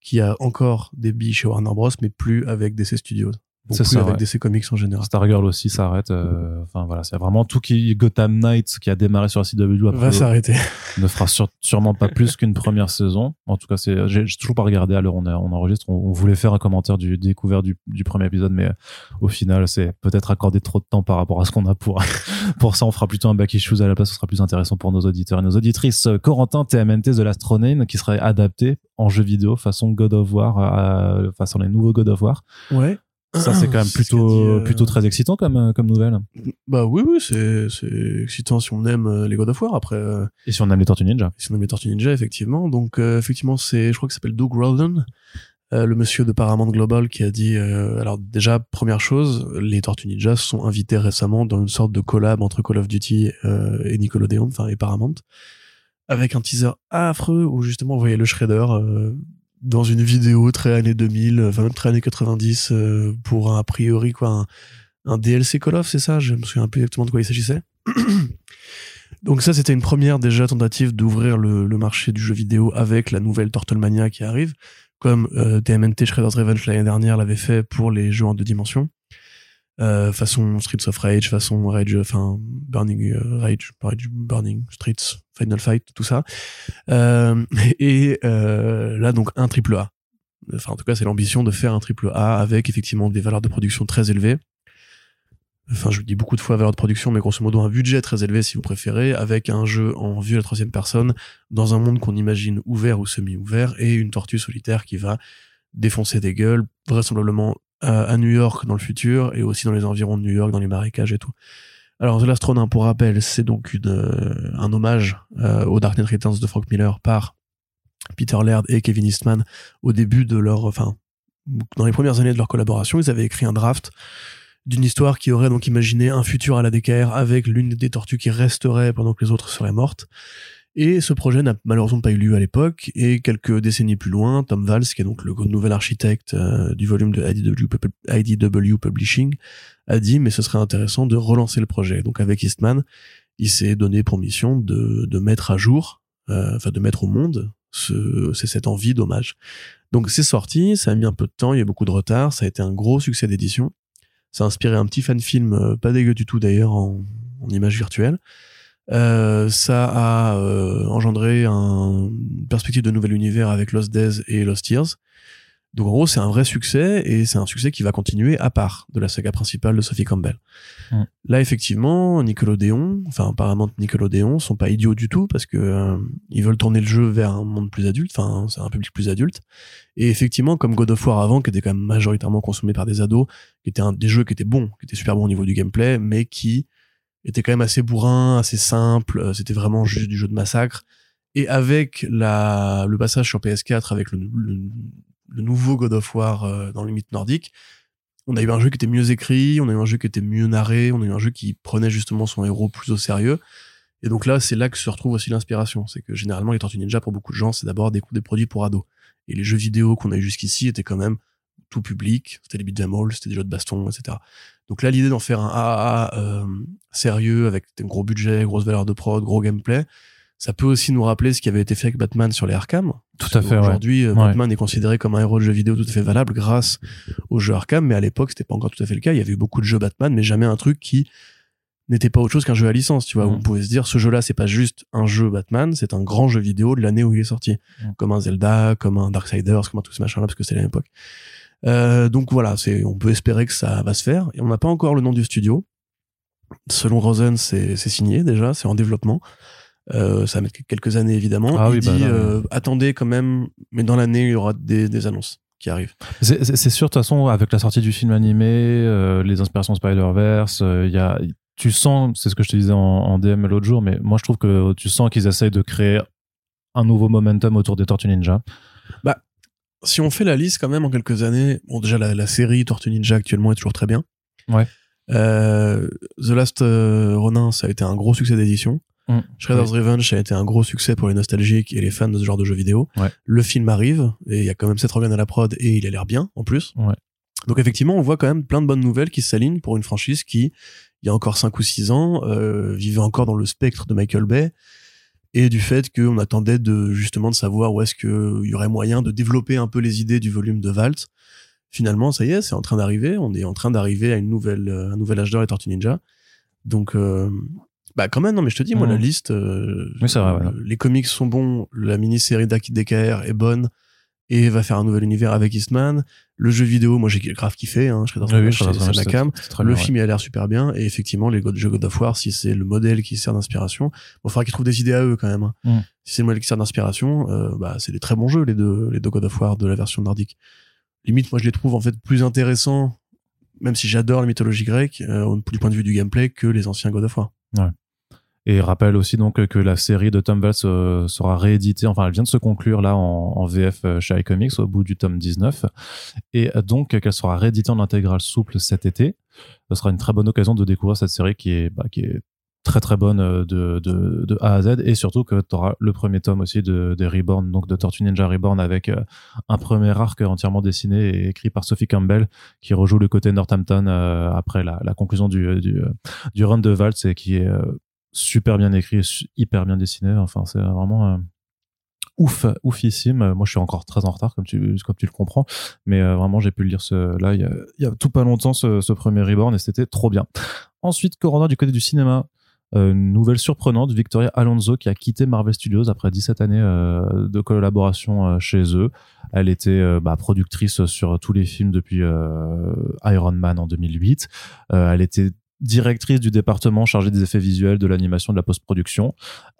qui a encore des billes chez Warner Bros, mais plus avec DC Studios. Plus ça, avec DC Comics en général. Stargirl aussi s'arrête. Euh, enfin voilà, c'est vraiment tout qui Gotham Knights qui a démarré sur la CW après va s'arrêter. ne fera sûrement pas plus qu'une première saison. En tout cas, c'est j'ai toujours pas regardé l'heure on, on enregistre. On, voulait faire un commentaire du découvert du, du premier épisode, mais au final, c'est peut-être accordé trop de temps par rapport à ce qu'on a pour pour ça. On fera plutôt un back issues à la place. Ce sera plus intéressant pour nos auditeurs et nos auditrices. Corentin TMNT de l'Astronane qui serait adapté en jeu vidéo façon God of War, euh, façon les nouveaux God of War. Ouais. Ça, c'est quand même plutôt, euh, plutôt très excitant comme, euh, comme nouvelle. Bah oui, oui, c'est, c'est excitant si on aime euh, les God of War. Après, Et si on aime les Tortues Ninja. Si on aime les Tortues Ninja, effectivement. Donc, effectivement, c'est, je crois que ça s'appelle Doug Rolden, le monsieur de Paramount Global qui a dit, alors déjà, première chose, les Tortues Ninja sont invités récemment dans une sorte de collab entre Call of Duty et Nickelodeon, enfin, et Paramount, avec un teaser affreux où justement, vous voyez le Shredder, dans une vidéo très années 2000, enfin même très années 90, euh, pour un, a priori quoi, un, DLC Call of, c'est ça? Je me souviens plus exactement de quoi il s'agissait. Donc ça, c'était une première déjà tentative d'ouvrir le, marché du jeu vidéo avec la nouvelle Turtlemania qui arrive, comme euh, TMNT Shredder's Revenge l'année dernière l'avait fait pour les jeux en deux dimensions. Euh, façon Streets of Rage, façon Rage, enfin Burning euh, Rage, Burning Streets, Final Fight, tout ça. Euh, et euh, là donc un triple A. Enfin en tout cas c'est l'ambition de faire un triple A avec effectivement des valeurs de production très élevées. Enfin je dis beaucoup de fois valeur de production, mais grosso modo un budget très élevé si vous préférez, avec un jeu en vue à la troisième personne dans un monde qu'on imagine ouvert ou semi-ouvert et une tortue solitaire qui va défoncer des gueules, vraisemblablement à New York dans le futur et aussi dans les environs de New York, dans les marécages et tout. Alors The Last Ronin, pour rappel, c'est donc euh, un hommage euh, au Dark Knight Returns de Frank Miller par Peter Laird et Kevin Eastman au début de leur, enfin, dans les premières années de leur collaboration, ils avaient écrit un draft d'une histoire qui aurait donc imaginé un futur à la DKR avec l'une des tortues qui resterait pendant que les autres seraient mortes. Et ce projet n'a malheureusement pas eu lieu à l'époque, et quelques décennies plus loin, Tom Valls, qui est donc le nouvel architecte euh, du volume de IDW, Publishing, a dit mais ce serait intéressant de relancer le projet. Donc avec Eastman, il s'est donné pour mission de, de mettre à jour, euh, enfin de mettre au monde ce, c'est cette envie d'hommage. Donc c'est sorti, ça a mis un peu de temps, il y a beaucoup de retard, ça a été un gros succès d'édition. Ça a inspiré un petit fan film, euh, pas dégueu du tout d'ailleurs, en, en image virtuelle. Euh, ça a euh, engendré un, une perspective de nouvel univers avec Lost Days et Lost Years. Donc en gros, c'est un vrai succès et c'est un succès qui va continuer à part de la saga principale de Sophie Campbell. Mm. Là, effectivement, Nickelodeon, enfin apparemment Nickelodeon, sont pas idiots du tout parce que euh, ils veulent tourner le jeu vers un monde plus adulte, enfin c'est un public plus adulte. Et effectivement, comme God of War avant, qui était quand même majoritairement consommé par des ados, qui était un des jeux qui étaient bons, qui étaient super bons au niveau du gameplay, mais qui était quand même assez bourrin, assez simple. euh, C'était vraiment juste du jeu de massacre. Et avec la, le passage sur PS4, avec le, le, le nouveau God of War euh, dans le mythe nordique, on a eu un jeu qui était mieux écrit, on a eu un jeu qui était mieux narré, on a eu un jeu qui prenait justement son héros plus au sérieux. Et donc là, c'est là que se retrouve aussi l'inspiration. C'est que généralement, les Tortues Ninja, pour beaucoup de gens, c'est d'abord des, des produits pour ados. Et les jeux vidéo qu'on a eu jusqu'ici étaient quand même tout public. C'était les beat'em all, c'était des jeux de baston, etc. Donc là, l'idée d'en faire un AAA euh, sérieux, avec un gros budget, grosse valeur de prod, gros gameplay, ça peut aussi nous rappeler ce qui avait été fait avec Batman sur les Arkham. Tout à fait. Aujourd'hui, euh, Ouais. Batman est considéré comme un héros de jeu vidéo tout à fait valable grâce aux jeux Arkham, mais à l'époque, c'était pas encore tout à fait le cas. Il y avait eu beaucoup de jeux Batman, mais jamais un truc qui n'était pas autre chose qu'un jeu à licence, tu vois. Mm. On pouvait se dire, ce jeu-là, c'est pas juste un jeu Batman, c'est un grand jeu vidéo de l'année où il est sorti. Mm. Comme un Zelda, comme un Darksiders, comme un tout ce machin-là, parce que c'est la même époque. Euh, donc voilà, c'est, on peut espérer que ça va se faire. Et on n'a pas encore le nom du studio. Selon Rosen, c'est, signé déjà, c'est en développement. Euh, ça va mettre quelques années évidemment. Ah il oui, bah dit euh, attendez quand même, mais dans l'année il y aura des, des annonces qui arrivent. C'est sûr, de toute façon, avec la sortie du film animé, les inspirations Spider-Verse, il y a, tu sens, c'est ce que je te disais en, en DM l'autre jour, mais moi je trouve que tu sens qu'ils essayent de créer un nouveau momentum autour des Tortues Ninja. Si on fait la liste quand même en quelques années, bon déjà la, la série Tortue Ninja actuellement est toujours très bien. Ouais. Euh, The Last euh, Ronin, ça a été un gros succès d'édition. Mm. Shredder's Revenge, ça a été un gros succès pour les nostalgiques et les fans de ce genre de jeux vidéo. Ouais. Le film arrive, et il y a quand même Seth Rogen à la prod, et il a l'air bien, en plus. Ouais. Donc effectivement, on voit quand même plein de bonnes nouvelles qui s'alignent pour une franchise qui, il y a encore 5 ou 6 ans, euh, vivait encore dans le spectre de Michael Bay, et du fait qu'on attendait de, justement, de savoir où est-ce qu'il y aurait moyen de développer un peu les idées du volume de Valt. Finalement, ça y est, c'est en train d'arriver. On est en train d'arriver à une nouvelle, euh, un nouvel âge d'or, les Tortues Ninja. Donc, euh, bah quand même, non, mais je te dis, moi, Mhm. la liste, euh, Oui, vrai, ouais. le- les comics sont bons, la mini-série d'Ak- DKR est bonne et va faire un nouvel univers avec Eastman. Le jeu vidéo, moi, j'ai grave kiffé, hein, Oui, oui, je ça- c'est ma c'est- cam. Le bien, film, il a l'air super bien. Et effectivement, les jeux God of War, si c'est le modèle qui sert d'inspiration, bon, il faudra qu'ils trouvent des idées à eux quand même. hein. Mm. Si c'est le modèle qui sert d'inspiration, euh, bah, c'est des très bons jeux, les deux, les deux God of War de la version nordique. Limite, moi, je les trouve en fait plus intéressants, même si j'adore la mythologie grecque, euh, du point de vue du gameplay, que les anciens God of War. Et rappelle aussi donc que la série de Tom Valls euh, sera rééditée, enfin elle vient de se conclure là en, VF euh, chez iComics au bout du tome 19, et euh, donc qu'elle sera rééditée en intégrale souple cet été. Ce sera une très bonne occasion de découvrir cette série qui est, bah, qui est très très bonne de, de, de A à Z, et surtout que tu auras le premier tome aussi de, des Reborn, donc de Tortue Ninja Reborn avec un premier arc entièrement dessiné et écrit par Sophie Campbell qui rejoue le côté Northampton après la, conclusion du, du, run de Valls et qui est super bien écrit, hyper bien dessiné. Enfin, c'est vraiment euh, ouf, oufissime. Moi, je suis encore très en retard, comme tu, comme tu le comprends. Mais euh, vraiment, j'ai pu le lire ce, là, il y a, y a tout pas longtemps, ce, ce premier Reborn, et c'était trop bien. Ensuite, Corona du côté du cinéma. Euh, une nouvelle surprenante, Victoria Alonso qui a quitté Marvel Studios après 17 années euh, de collaboration euh, chez eux. Elle était euh, bah, productrice sur tous les films depuis euh, Iron Man en 2008. Euh, elle était directrice du département chargé des effets visuels, de l'animation, de la post-production.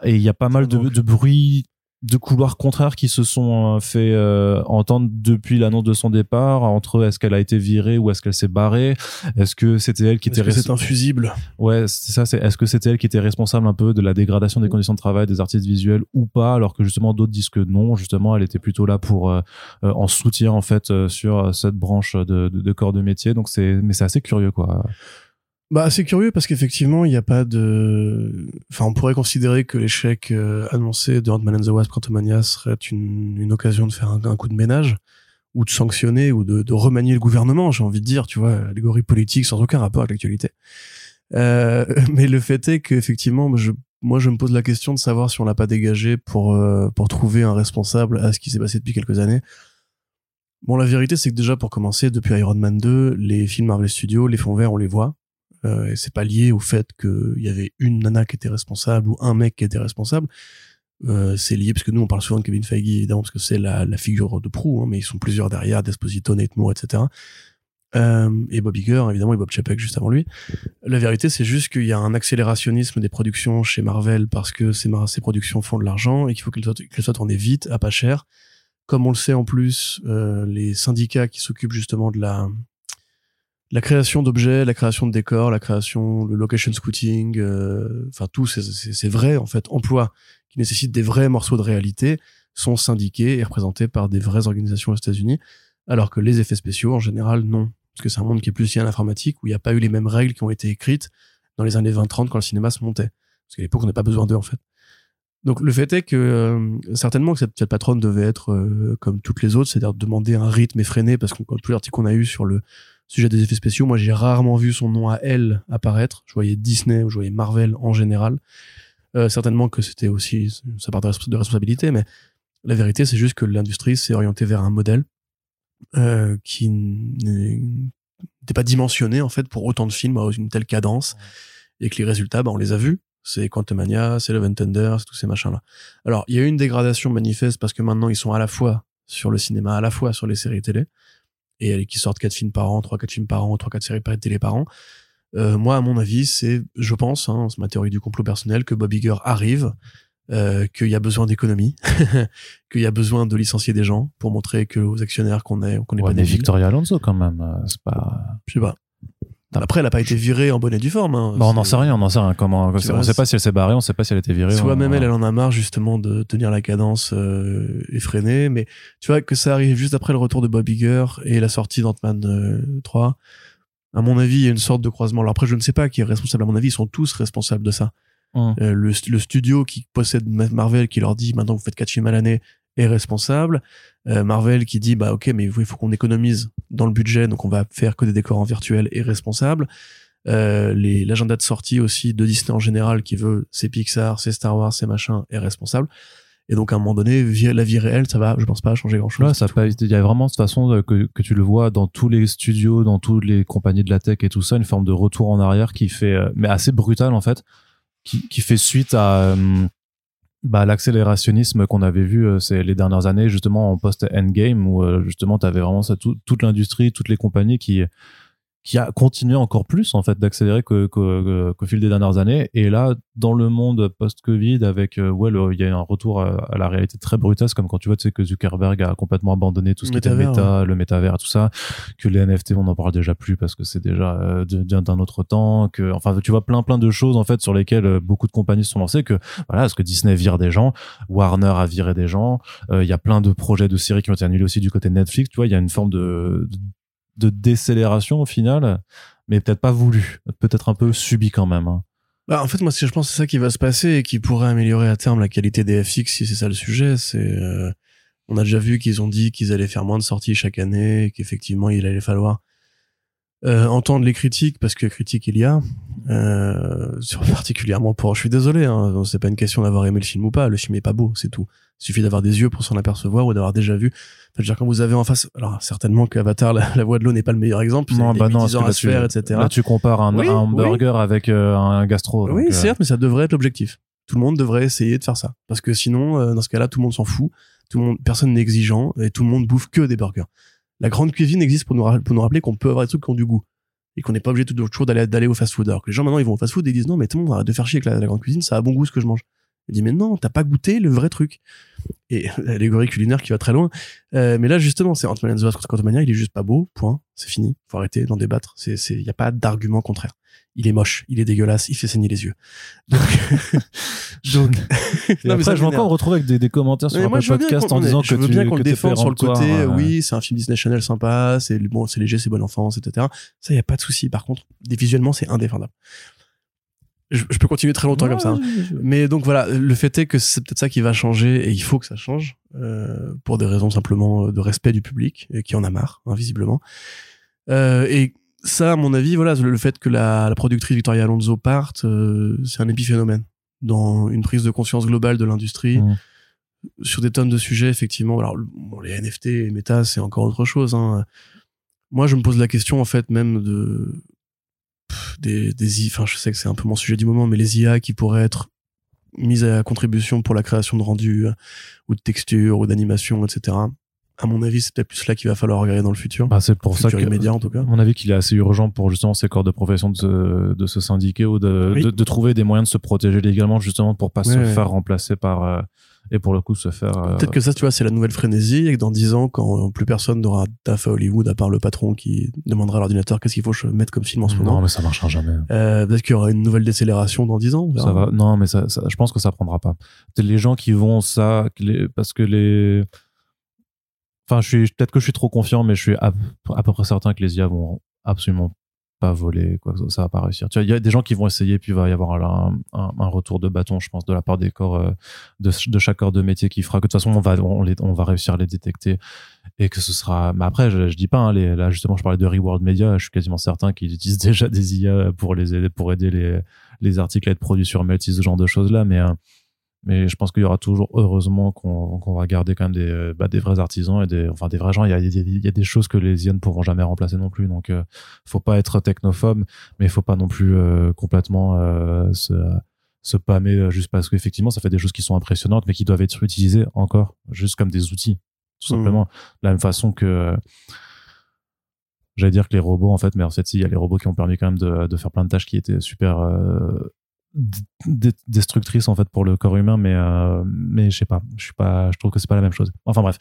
Et il y a pas mal de, bruits de couloirs contraires qui se sont euh, fait euh, entendre depuis l'annonce de son départ. Entre est-ce qu'elle a été virée ou est-ce qu'elle s'est barrée? Est-ce que c'était elle qui Est-ce était c'est infusible? Ouais c'est ça c'est est-ce que c'était elle qui était responsable un peu de la dégradation des conditions de travail des artistes visuels ou pas alors que justement d'autres disent que non justement elle était plutôt là pour euh, en soutien en fait euh, sur cette branche de, de, de corps de métier. Donc c'est mais c'est assez curieux quoi Bah, c'est curieux parce qu'effectivement, il n'y a pas de. Enfin, on pourrait considérer que l'échec euh, annoncé de Ant-Man and the Wasp Quantumania serait une, une occasion de faire un, coup de ménage ou de sanctionner ou de, remanier le gouvernement, j'ai envie de dire, tu vois, allégorie politique sans aucun rapport avec l'actualité. Euh, mais le fait est qu'effectivement, je, moi, je me pose la question de savoir si on l'a pas dégagé pour, euh, pour trouver un responsable à ce qui s'est passé depuis quelques années. Bon, la vérité, c'est que déjà, pour commencer, depuis Iron Man 2, les films Marvel Studios, les fonds verts, on les voit. Euh, et c'est pas lié au fait qu'il y avait une nana qui était responsable ou un mec qui était responsable. Euh, c'est lié parce que nous on parle souvent de Kevin Feige évidemment parce que c'est la, figure de proue, hein, mais ils sont plusieurs derrière, Desposito, Nate etc. Euh, et Bob Iger évidemment et Bob Chapek juste avant lui. La vérité c'est juste qu'il y a un accélérationnisme des productions chez Marvel parce que ces, productions font de l'argent et qu'il faut qu'elles soient, qu'elles soient tournées vite, à pas cher. Comme on le sait en plus, les syndicats qui s'occupent justement de la la création d'objets, la création de décors, la création, le location scouting, euh, enfin tout c'est vrai en fait, emploi qui nécessitent des vrais morceaux de réalité sont syndiqués et représentés par des vraies organisations aux États-Unis, alors que les effets spéciaux en général non, parce que c'est un monde qui est plus lié à l'informatique où il n'y a pas eu les mêmes règles qui ont été écrites dans les années 20-30 quand le cinéma se montait, parce qu'à l'époque on n'a pas besoin d'eux en fait. Donc le fait est que euh, certainement que cette, cette, patronne devait être euh, comme toutes les autres, c'est-à-dire demander un rythme effréné, parce que tous les articles qu'on a eu sur le sujet des effets spéciaux, moi j'ai rarement vu son nom à elle apparaître. Je voyais Disney, je voyais Marvel en général. Euh, certainement que c'était aussi sa part de, responsabilité, mais la vérité c'est juste que l'industrie s'est orientée vers un modèle euh, qui n'était pas dimensionné en fait pour autant de films à une telle cadence, et que les résultats, bah, on les a vus c'est Quantumania, c'est Love and Thunder, c'est tous ces machins-là. Alors, il y a eu une dégradation manifeste parce que maintenant, ils sont à la fois sur le cinéma, à la fois sur les séries télé, et qui sortent quatre films par an, trois, quatre films par an, trois, quatre séries télé par an. Euh, moi, à mon avis, c'est, je pense, hein, c'est ma théorie du complot personnel, que Bob Iger arrive, euh, qu'il y a besoin d'économie, qu'il y a besoin de licencier des gens pour montrer que aux actionnaires qu'on est, qu'on est ouais, pas des Victoria Alonso quand même, euh, c'est pas. Je sais pas. Après, elle a pas été virée en bonne et due forme. Hein. Bah, on n'en sait rien, on n'en sait rien. Comment, on sait pas si elle s'est barrée, on sait pas si elle a été virée. Soit même elle, elle en a marre justement de tenir la cadence euh, effrénée. Mais tu vois que ça arrive juste après le retour de Bob Iger et la sortie d'Ant-Man 3. Euh, à mon avis, il y a une sorte de croisement. Alors après, je ne sais pas qui est responsable. À mon avis, ils sont tous responsables de ça. Hum. Euh, le, le, studio qui possède Marvel qui leur dit maintenant vous faites quatre films à l'année est responsable. Euh, Marvel qui dit bah ok mais il faut qu'on économise dans le budget donc on va faire que des décors en virtuel est responsable. Euh, l'agenda de sortie aussi de Disney en général qui veut c'est Pixar, c'est Star Wars, c'est machin est responsable. Et donc à un moment donné, la vie réelle, ça va, je pense pas changer grand chose. Ouais, ça pas, il y a vraiment de toute façon euh, que, que tu le vois dans tous les studios, dans toutes les compagnies de la tech et tout ça, une forme de retour en arrière qui fait, mais assez brutal en fait, qui, qui fait suite à bah, l'accélérationnisme qu'on avait vu euh, c'est les dernières années justement en post endgame où euh, justement tu avais vraiment ça, toute l'industrie toutes les compagnies qui qui a continué encore plus en fait d'accélérer qu'au que, qu'au fil des dernières années. Et là dans le monde post-Covid avec euh, ouais il y a un retour à, la réalité très brutasse comme quand tu vois tu sais que Zuckerberg a complètement abandonné tout ce qui était méta le métavers tout ça que les NFT on n'en parle déjà plus parce que c'est déjà euh, d'un autre temps que enfin tu vois plein plein de choses en fait sur lesquelles euh, beaucoup de compagnies se sont lancées que voilà est-ce que Disney vire des gens Warner a viré des gens il y a plein de projets de séries qui ont été annulés aussi du côté de Netflix tu vois il y a une forme de de décélération au final, mais peut-être pas voulu, peut-être un peu subi quand même. Hein. Bah, en fait, moi, je pense que c'est ça qui va se passer et qui pourrait améliorer à terme la qualité des FX si c'est ça le sujet. C'est, euh, on a déjà vu qu'ils ont dit qu'ils allaient faire moins de sorties chaque année, qu'effectivement il allait falloir euh, entendre les critiques parce que critiques il y a. Euh, sur particulièrement pour, je suis désolé, hein, c'est pas une question d'avoir aimé le film ou pas. Le film est pas beau, c'est tout. Il suffit d'avoir des yeux pour s'en apercevoir ou d'avoir déjà vu. Enfin, dire, quand vous avez en face, alors certainement qu'Avatar, la, la voie de l'eau n'est pas le meilleur exemple. Non, bah non, à se faire, etc. Là, tu compares un, hamburger avec euh, un gastro. Oui, euh. certes, mais ça devrait être l'objectif. Tout le monde devrait essayer de faire ça, parce que sinon, euh, dans ce cas-là, tout le monde s'en fout. Tout le monde, personne n'est exigeant et tout le monde bouffe que des burgers. La grande cuisine existe pour nous, rappeler qu'on peut avoir des trucs qui ont du goût et qu'on n'est pas obligé toujours d'aller au fast-food. Alors que les gens maintenant ils vont au fast-food et ils disent non mais tout le monde arrête de faire chier avec la grande cuisine, ça a bon goût ce que je mange. Il dit mais non, t'as pas goûté le vrai truc. Et l'allégorie culinaire qui va très loin. Euh, mais là justement, c'est Ant-Man and the contre il est juste pas beau, point, c'est fini. Faut arrêter d'en débattre. C'est, c'est, a pas d'argument contraire. Il est moche, il est dégueulasse, il fait saigner les yeux. Donc, donc. non, mais après, je vais encore retrouver avec des, des commentaires sur le podcast en disant que je veux bien qu'on le défende sur le côté. Oui, c'est un film Disney Channel sympa, c'est bon, c'est léger, c'est bonne enfance, etc. Ça y a pas de souci. Par contre, visuellement, c'est indéfendable je, peux continuer très longtemps comme ça. Hein. Mais donc voilà, le fait est que c'est peut-être ça qui va changer et il faut que ça change euh, pour des raisons simplement de respect du public et qui en a marre, hein, visiblement. Euh, et ça, à mon avis, voilà, le fait que la, la productrice Victoria Alonso parte, euh, c'est un épiphénomène dans une prise de conscience globale de l'industrie. Mmh. Sur des tonnes de sujets, effectivement. Alors, bon, les NFT et méta, c'est encore autre chose. Hein. Moi, je me pose la question, en fait, même de des, des enfin je sais que c'est un peu mon sujet du moment mais les IA qui pourraient être mise à contribution pour la création de rendu euh, ou de texture ou d'animation, etc. À mon avis, c'est peut-être plus là qu'il va falloir regarder dans le futur. Bah, c'est pour ça futur que, immédiat en tout cas. à mon avis, qu'il est assez urgent pour justement ces corps de profession de se, de se syndiquer ou de, Oui. de, de trouver des moyens de se protéger légalement justement pour pas se Ouais, faire remplacer par euh, et pour le coup se faire. euh, Peut-être que ça, tu vois, c'est la nouvelle frénésie et que dans 10 ans, quand plus personne n'aura taf à Hollywood à part le patron qui demandera à l'ordinateur qu'est-ce qu'il faut mettre comme film en ce non, moment, mais ça marchera jamais. euh, peut-être qu'il y aura une nouvelle décélération dans 10 ans. Ça va. Non, mais ça, ça- je pense que ça prendra pas. Les gens qui vont ça, les- parce que les. Enfin, je suis peut-être que je suis trop confiant, mais je suis à, peu près certain que les IA vont absolument pas voler, quoi. Ça, va pas réussir. Tu vois, il y a des gens qui vont essayer, puis il va y avoir un, un, retour de bâton, je pense, de la part des corps, euh, de, chaque corps de métier qui fera que de toute façon, on va, on, va réussir à les détecter et que ce sera. Mais après, je, je dis pas, hein, là justement, je parlais de Reward Media, je suis quasiment certain qu'ils utilisent déjà des IA pour les aider, pour aider les les articles à être produits sur Melty, ce genre de choses là mais euh, mais je pense qu'il y aura toujours heureusement qu'on va garder quand même des bah, des vrais artisans et des enfin des vrais gens. Il y a, il y des choses que les IA ne pourront jamais remplacer non plus. Donc euh, faut pas être technophobe mais il faut pas non plus euh, complètement euh, se se pâmer euh, juste parce qu'effectivement ça fait des choses qui sont impressionnantes mais qui doivent être utilisées encore juste comme des outils tout Mhm. simplement. De la même façon que j'allais dire que les robots en fait mais en fait si il y a les robots qui ont permis quand même de, de faire plein de tâches qui étaient super euh, d- d- destructrices en fait pour le corps humain mais euh, mais je sais pas. Je suis pas je trouve que c'est pas la même chose. Enfin bref.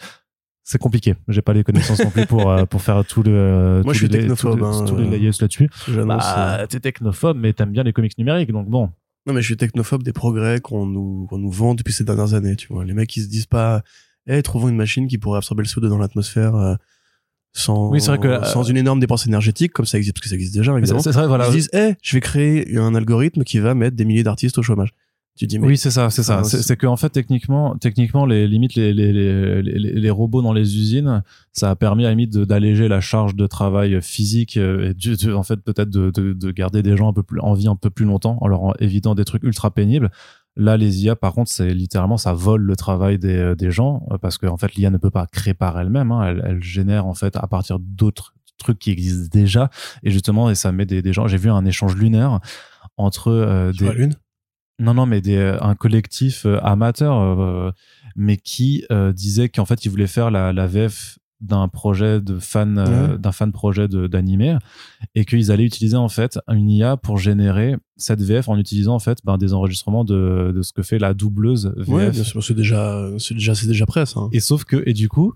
C'est compliqué. J'ai pas les connaissances non plus pour euh, pour faire tout le Moi, je suis les- technophobe, les, hein, les euh, là-dessus. bah t'es technophobe mais t'aimes bien les comics numériques donc bon. Non, mais je suis technophobe des progrès qu'on nous, qu'on nous vend depuis ces dernières années, tu vois. Les mecs, ils se disent pas, eh, trouvons une machine qui pourrait absorber le CO2 dans l'atmosphère, sans, Oui, c'est vrai que, euh, sans une énorme dépense énergétique, comme ça existe, parce que ça existe déjà, évidemment. c'est vrai voilà Ils se disent, eh, je vais créer un algorithme qui va mettre des milliers d'artistes au chômage. Tu dis, mais Oui, c'est ça, c'est ça. C'est que en fait, techniquement, techniquement, les limites, les, les, les, les, robots dans les usines, ça a permis à la limite d'alléger la charge de travail physique euh, et du- de- en fait peut-être de, de, de garder des gens un peu plus en vie un peu plus longtemps en leur en évitant des trucs ultra pénibles. Là, les IA, par contre, c'est littéralement ça vole le travail des, euh, des gens euh, parce que en fait, l'IA ne peut pas créer par elle-même. Hein, elle, elle génère en fait à partir d'autres trucs qui existent déjà et justement et ça met des, des gens. J'ai vu un échange lunaire entre euh, des, la Lune? non, non, mais des, euh, un collectif amateur, euh, mais qui euh, disait qu'en fait, il voulait faire la, la VF d'un projet de fan, euh, d'un fan projet d'animé, et qu'ils allaient utiliser en fait une IA pour générer cette VF en utilisant en fait ben, des enregistrements de, de ce que fait la doubleuse VF. Ouais, bien sûr, c'est déjà, c'est déjà, c'est déjà prêt, ça. hein. Et sauf que, et du coup,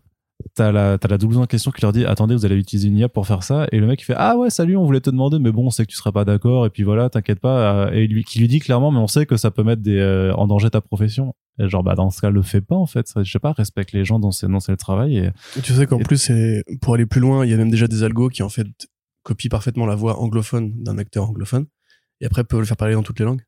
t'as la, t'as la doubleuse en question qui leur dit, attendez, vous allez utiliser une IA pour faire ça. Et le mec, il fait, ah ouais, salut, on voulait te demander, mais bon, on sait que tu seras pas d'accord. Et puis voilà, t'inquiète pas. euh, Et lui, qui lui dit clairement, mais on sait que ça peut mettre des, euh, en danger ta profession. Et genre, bah, dans ce cas, le fais pas, en fait. Je sais pas, respecte les gens dans c'est, dans le travail. Et, Et tu sais qu'en plus, c'est, pour aller plus loin, il y a même déjà des algos qui, en fait, copient parfaitement la voix anglophone d'un acteur anglophone. Et après, peuvent le faire parler dans toutes les langues.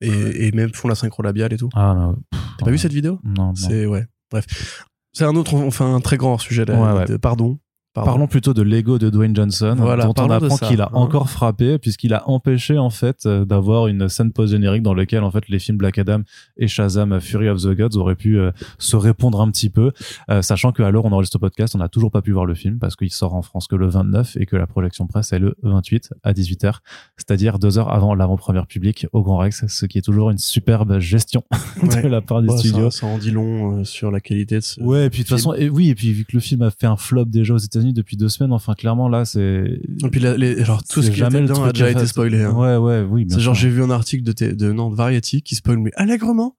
Et, et même font la synchro labiale et tout. ah, non. T'as pas vu cette vidéo? Non, non. C'est, ouais. Bref. C'est un autre, enfin, un très grand sujet là. Ouais, pardon. Pardon. Parlons plutôt de l'ego de Dwayne Johnson, Voilà, dont on apprend qu'il a encore frappé, puisqu'il a empêché en fait euh, d'avoir une scène post-générique dans laquelle en fait les films Black Adam et Shazam Fury of the Gods auraient pu euh, se répondre un petit peu, euh, sachant qu'à l'heure on enregistre le podcast, on n'a toujours pas pu voir le film parce qu'il sort en France que le 29 et que la projection presse est le 28 à 18h, c'est-à-dire deux heures avant l'avant-première publique au Grand Rex, ce qui est toujours une superbe gestion Ouais. de la part des Ouais, studios. ça, ça en dit long euh, sur la qualité de ce. Ouais, et puis de toute film. façon, et oui, et puis vu que le film a fait un flop déjà aux États-Unis depuis deux semaines, enfin clairement là, c'est. Et puis, les, genre, tout ce qui était dedans a déjà été spoilé. hein. Ouais, ouais, oui. C'est genre, j'ai vu un article de, de, non, de Variety qui spoil, mais allègrement,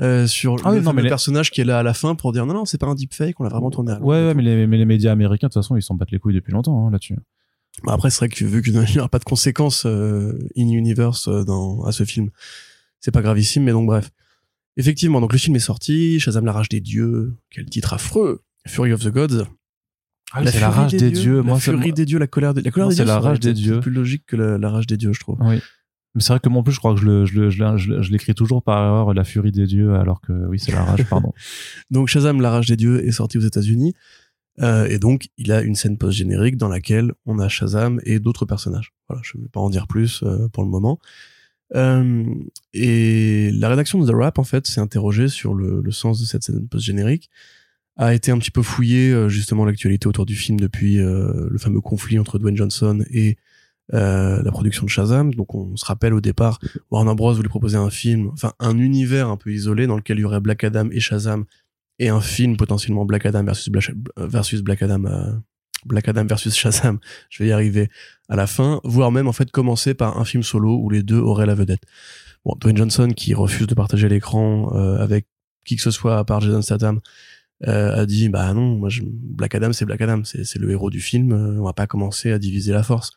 euh, sur Ah le non, mais fameux les- personnage qui est là à la fin pour dire non, non, c'est pas un deepfake, on l'a vraiment tourné à Ouais, ouais, mais les, mais les médias américains, de toute façon, ils s'en battent les couilles depuis longtemps hein, là-dessus. Bah, Après, c'est vrai que vu qu'il n'y aura pas de conséquences euh, in-universe euh, dans, à ce film, c'est pas gravissime, mais donc bref. Effectivement, donc le film est sorti, Shazam la rage des dieux, quel titre affreux, Fury of the Gods. Ah c'est la rage des dieux. la Moi, c'est- furie des dieux, la colère des, la colère des c'est dieux. la ça aurait rage des dieux. Plus logique que la, la rage des dieux, je trouve. Oui. Mais c'est vrai que moi, en plus, je crois que je le, je le, je le- je le- je l'écris toujours par erreur, la furie des dieux, alors que oui, c'est la rage, pardon. Donc Shazam, la rage des dieux est sorti aux États-Unis. Euh, et donc, il a une scène post-générique dans laquelle on a Shazam et d'autres personnages. Voilà, je ne vais pas en dire plus euh, pour le moment. Euh, et la rédaction de The Rap, en fait, s'est interrogée sur le, le sens de cette scène post-générique, a été un petit peu fouillé euh, justement l'actualité autour du film depuis euh, le fameux conflit entre Dwayne Johnson et euh, la production de Shazam. Donc on se rappelle au départ, Warner Bros voulait proposer un film, enfin un univers un peu isolé dans lequel il y aurait Black Adam et Shazam et un film potentiellement Black Adam versus Black, versus Black Adam euh, Black Adam versus Shazam, je vais y arriver à la fin, voire même en fait commencer par un film solo où les deux auraient la vedette. Bon, Dwayne Johnson qui refuse de partager l'écran euh, avec qui que ce soit à part Jason Statham a dit bah non, moi je, Black Adam c'est Black Adam, c'est le héros du film, on va pas commencer à diviser la force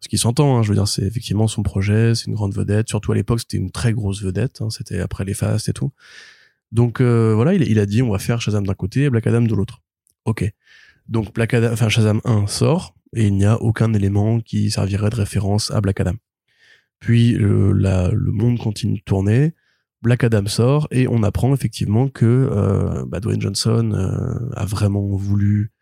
ce qui s'entend, hein, je veux dire, c'est effectivement son projet, c'est une grande vedette. Surtout à l'époque, c'était une très grosse vedette. Hein, c'était après les Fast et tout. Donc euh, voilà, il, il, a dit on va faire Shazam d'un côté et Black Adam de l'autre. Ok. Donc Black Adam, enfin Shazam 1 sort et il n'y a aucun élément qui servirait de référence à Black Adam. Puis la, le monde continue de tourner. Black Adam sort et on apprend effectivement que euh, bah, Dwayne Johnson euh, a vraiment voulu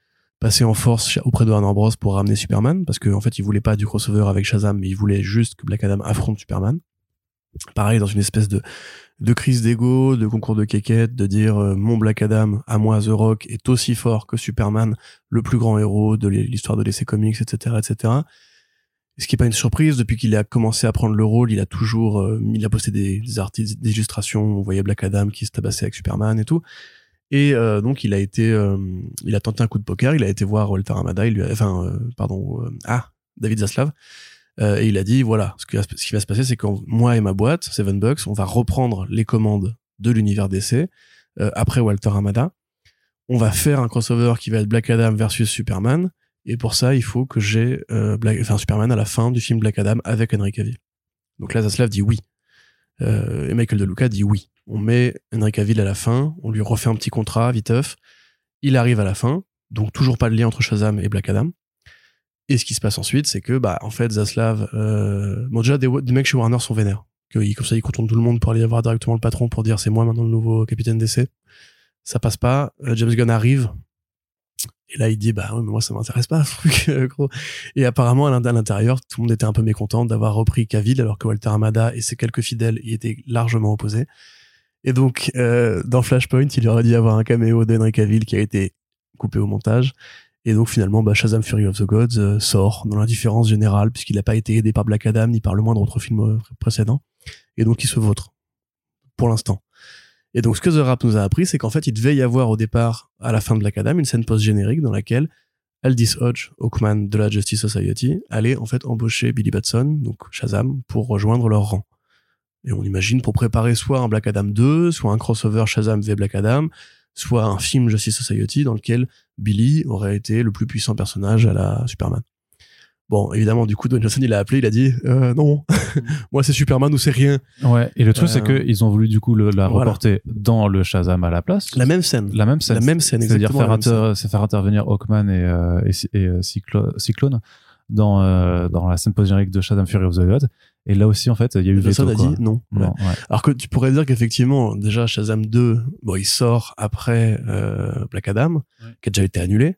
passer en force auprès de Warner Bros. pour ramener Superman parce qu'en en fait il voulait pas du crossover avec Shazam mais il voulait juste que Black Adam affronte Superman. Pareil dans une espèce de de crise d'ego de concours de quéquette de dire euh, mon Black Adam à moi The Rock est aussi fort que Superman le plus grand héros de l'histoire de l'essai comics etc etc ce qui est pas une surprise depuis qu'il a commencé à prendre le rôle il a toujours euh, il a posté des, des articles d'illustration on voyait Black Adam qui se tabassait avec Superman et tout et euh, donc il a été, euh, il a tenté un coup de poker, il a été voir Walter Amada, il lui a, enfin euh, pardon, ah David Zaslav, et il a dit voilà, ce, ce qui va se passer, c'est que moi et ma boîte Seven Bucks, on va reprendre les commandes de l'univers DC après Walter Amada. On va faire un crossover qui va être Black Adam versus Superman, et pour ça il faut que j'ai enfin Superman à la fin du film Black Adam avec Henry Cavill. Donc là Zaslav dit oui, et Michael DeLuca dit oui on met Henry Cavill à la fin, on lui refait un petit contrat, viteuf, il arrive à la fin, donc toujours pas de lien entre Shazam et Black Adam. Et ce qui se passe ensuite, c'est que, bah, en fait, Zaslav, euh, bon, déjà, des, mecs chez Warner sont vénères. Comme ça, ils contournent tout le monde pour aller voir directement le patron pour dire c'est moi maintenant le nouveau capitaine d'essai. Ça passe pas. Euh, James Gunn arrive. Et là, il dit, bah, ouais, mais moi, ça m'intéresse pas, truc, euh, gros. Et apparemment, à l'intérieur, tout le monde était un peu mécontent d'avoir repris Cavill, alors que Walter Amada et ses quelques fidèles y étaient largement opposés. Et donc, euh, dans Flashpoint, il aurait dû avoir un caméo d'Henry Cavill qui a été coupé au montage. Et donc finalement, bah, Shazam Fury of the Gods euh, sort dans l'indifférence générale puisqu'il n'a pas été aidé par Black Adam ni par le moindre autre film euh, précédent. Et donc il se vautre pour l'instant. Et donc ce que The Rap nous a appris, c'est qu'en fait il devait y avoir au départ, à la fin de Black Adam, une scène post-générique dans laquelle Aldis Hodge, Hawkman de la Justice Society, allait en fait embaucher Billy Batson, donc Shazam, pour rejoindre leur rang. Et on imagine pour préparer soit un Black Adam 2, soit un crossover Shazam v Black Adam, soit un film Justice Society dans lequel Billy aurait été le plus puissant personnage à la Superman. Bon, évidemment, du coup, Dwayne Johnson, il a appelé, il a dit euh, non, moi c'est Superman ou c'est rien. Ouais. Et le truc, c'est euh, que ils ont voulu du coup le, la reporter dans le Shazam à la place. La même scène. La même scène. La même scène. C'est-à-dire faire, faire, intervenir Hawkman et, euh, et, et Cyclone dans euh, dans la scène post-générique de Shazam Fury of the God et là aussi en fait il y a eu veto a dit non, non alors que tu pourrais dire qu'effectivement déjà Shazam 2 bon il sort après euh, Black Adam qui a déjà été annulé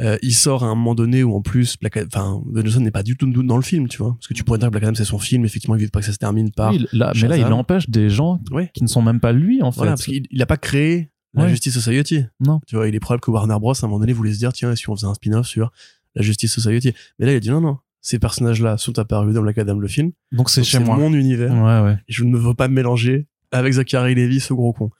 euh, il sort à un moment donné où en plus Black enfin Johnson n'est pas du tout dans le film tu vois parce que tu pourrais dire que Black Adam c'est son film effectivement il veut pas que ça se termine par oui, là, mais là il empêche des gens qui ne sont même pas lui en fait parce qu'il a pas créé la Justice Society non tu vois il est probable que Warner Bros à un moment donné voulait se dire tiens si on faisait un spin-off sur la Justice Society. Mais là, il a dit non, non. Ces personnages-là sont apparus dans Black Adam le film. Donc c'est chez moi. mon univers. Ouais, ouais. je ne veux pas me mélanger avec Zachary Levy, ce gros con.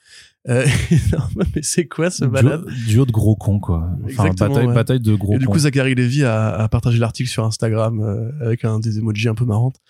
Euh, mais c'est quoi ce malade? Duo de gros cons, quoi. Enfin, bataille, bataille de gros Et du coup, Zachary Levy a, a partagé l'article sur Instagram euh, avec un des emojis un peu marrantes.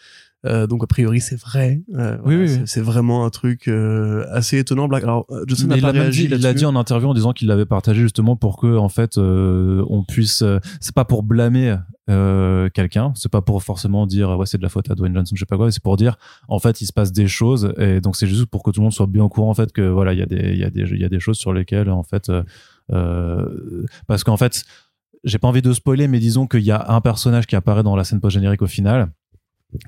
Euh, donc a priori c'est vrai. Euh, oui, oui, C'est vraiment un truc euh, assez étonnant. Alors Johnson n'a pas réagi. Dit, il a dit en interview en disant qu'il l'avait partagé justement pour que en fait on puisse. c'est pas pour blâmer quelqu'un, c'est pas pour forcément dire ouais c'est de la faute à Dwayne Johnson, je sais pas quoi. C'est pour dire en fait il se passe des choses et donc c'est juste pour que tout le monde soit bien au courant en fait que voilà il y a des il y a des il y a des choses sur lesquelles en fait parce qu'en fait j'ai pas envie de spoiler mais disons qu'il y a un personnage qui apparaît dans la scène post générique au final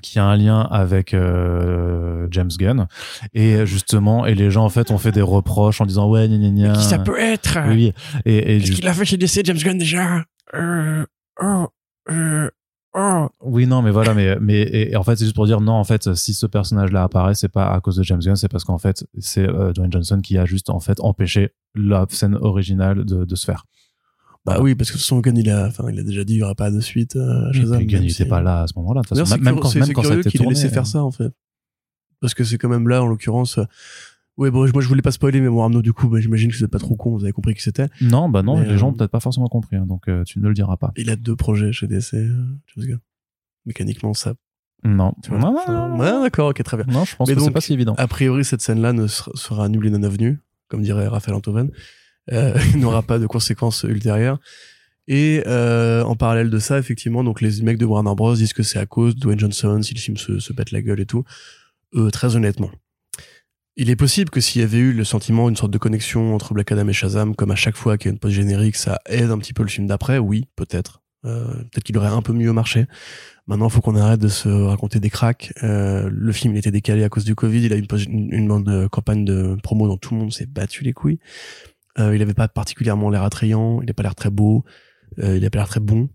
qui a un lien avec euh, James Gunn et justement et les gens en fait ont fait des reproches en disant ouais gna, gna, gna. qui ça peut être? Oui et, et qu'est-ce qu'il a fait chez DC James Gunn déjà? Euh, oh, euh, oh. oui non mais voilà mais mais et, en fait c'est juste pour dire non en fait si ce personnage là apparaît c'est pas à cause de James Gunn c'est parce qu'en fait c'est euh, Dwayne Johnson qui a juste en fait empêché la scène originale de, de se faire Bah oui, parce que son Gunn, il a, enfin, il a déjà dit, il y aura pas de suite. Euh, Oui, Shazam, Gunn, même il si- était pas là à ce moment-là. Même curieux- quand, même quand ça a été qu'il ait tourné. laissé faire ça, en fait. Parce que c'est quand même là, en l'occurrence. Euh, Ouais, bon, moi je voulais pas spoiler, mais bon, Arnaud, du coup, bah, j'imagine que vous êtes pas trop con, vous avez compris qui c'était. Non, bah non, Mais, les gens euh, ont peut-être pas forcément compris, hein, donc euh, tu ne le diras pas. Il a deux projets chez DC, euh, James Gunn. Mécaniquement, ça. Non. vois. Non, non, non, ouais, d'accord, ok, très bien. Non, je pense Mais que c'est pas si évident. A priori, cette scène-là ne sera, sera nulle et non avenue, comme dirait Raphaël Antoven. Euh, il n'aura pas de conséquences ultérieures. Et euh, en parallèle de ça, effectivement, donc les mecs de Warner Bros disent que c'est à cause de Dwayne Johnson si le film se, se pète la gueule et tout. Euh, très honnêtement, il est possible que s'il y avait eu le sentiment, une sorte de connexion entre Black Adam et Shazam, comme à chaque fois qu'il y a une pause générique, ça aide un petit peu le film d'après. Oui, peut-être. Euh, peut-être qu'il aurait un peu mieux marché. Maintenant, il faut qu'on arrête de se raconter des cracks. Euh, le film, il était décalé à cause du Covid. Il a eu une, une, campagne de promo dont tout le monde s'est battu les couilles. Euh, il avait pas particulièrement l'air attrayant. Il n'a pas l'air très beau. Euh, il n'a pas l'air très bon.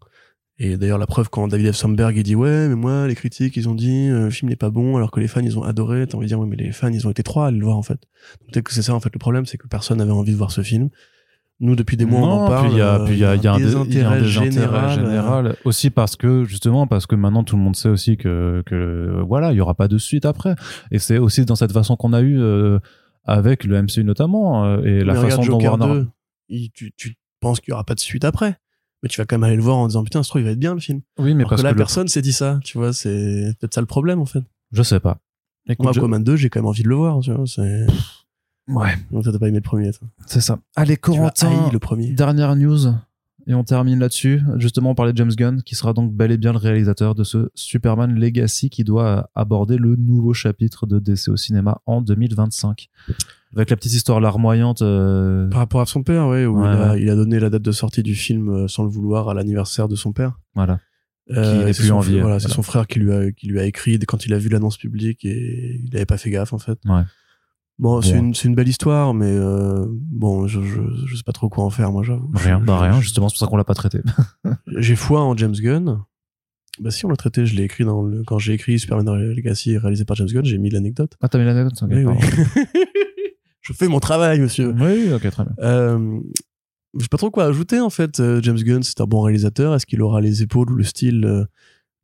Et d'ailleurs, la preuve, quand David F. Sandberg, il dit, ouais, mais moi, les critiques, ils ont dit, euh, le film n'est pas bon, alors que les fans, ils ont adoré. T'as envie de dire, ouais, mais les fans, ils ont été trois à le voir, en fait. Peut-être que c'est ça, en fait, le problème, c'est que personne n'avait envie de voir ce film. Nous, depuis des mois, on en parle. puis il y a, euh, puis y a, il y a un, désintérêt désintérêt général, général, euh, aussi parce que justement parce que maintenant tout le monde sait aussi que que euh, voilà il y aura pas de suite après et c'est aussi dans cette façon qu'on a eu euh, avec le MCU notamment euh, et la façon dont Warner 2, il- tu, tu penses qu'il y aura pas de suite après. Mais tu vas quand même aller le voir en disant, putain, ce truc, il va être bien, le film. oui mais Alors parce que là, que le- personne s'est dit ça, tu vois, c'est peut-être ça le problème, en fait. je sais pas Écoute, Moi, je- Aquaman 2, j'ai quand même envie de le voir, tu vois, c'est... ouais Donc, t'as pas aimé le premier, toi. c'est ça allez Tu as Corentin le premier. Dernière news, et on termine là-dessus. Justement, on parlait de James Gunn, qui sera donc bel et bien le réalisateur de ce Superman Legacy qui doit aborder le nouveau chapitre de DC au cinéma en 2025. Avec la petite histoire larmoyante. euh, Par rapport à son père, ouais, où Ouais, il, a, ouais. il a donné la date de sortie du film euh, sans le vouloir à l'anniversaire de son père. Voilà. Euh, c'est son frère- Voilà, c'est voilà. son frère qui lui a qui lui a écrit quand il a vu l'annonce publique et il avait pas fait gaffe en fait. Ouais. Bon, c'est une c'est une belle histoire, mais euh, bon, je, je je sais pas trop quoi en faire, moi j'avoue. Rien, Je- bah rien, justement, c'est pour ça qu'on l'a pas traité. J'ai foi en James Gunn. Bah si on l'a traité, je l'ai écrit dans le quand j'ai écrit Superman Legacy réalisé par James Gunn, j'ai mis l'anecdote. Ah, t'as mis l'anecdote? Ok, Oui, oui. je fais mon travail, monsieur. Oui, ok, très bien. Euh, je sais pas trop quoi ajouter en fait. Euh, James Gunn, c'est un bon réalisateur. Est-ce qu'il aura les épaules ou le style euh,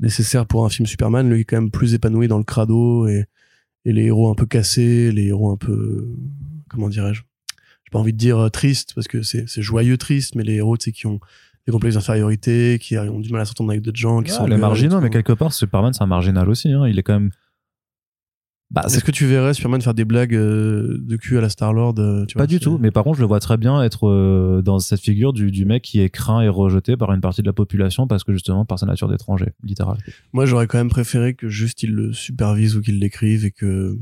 nécessaire pour un film Superman? Lui, est quand même plus épanoui dans le crado et, et les héros un peu cassés, les héros un peu comment dirais-je? J'ai pas envie de dire euh, triste parce que c'est joyeux triste, mais les héros tu sais qui ont des complexes d'infériorité, qui ont du mal à s'entendre avec d'autres gens, qui Ah, sont les marginaux, mais quelque part, Superman, c'est un marginal aussi. Hein. Il est quand même. Bah, c'est Est-ce que tu verrais Superman faire des blagues euh, de cul à la Star Lord euh, tu Pas vois, du tout, mais par contre, je le vois très bien être euh, dans cette figure du, du mec qui est craint et rejeté par une partie de la population parce que justement par sa nature d'étranger, littéral. Moi, j'aurais quand même préféré que juste il le supervise ou qu'il l'écrive et que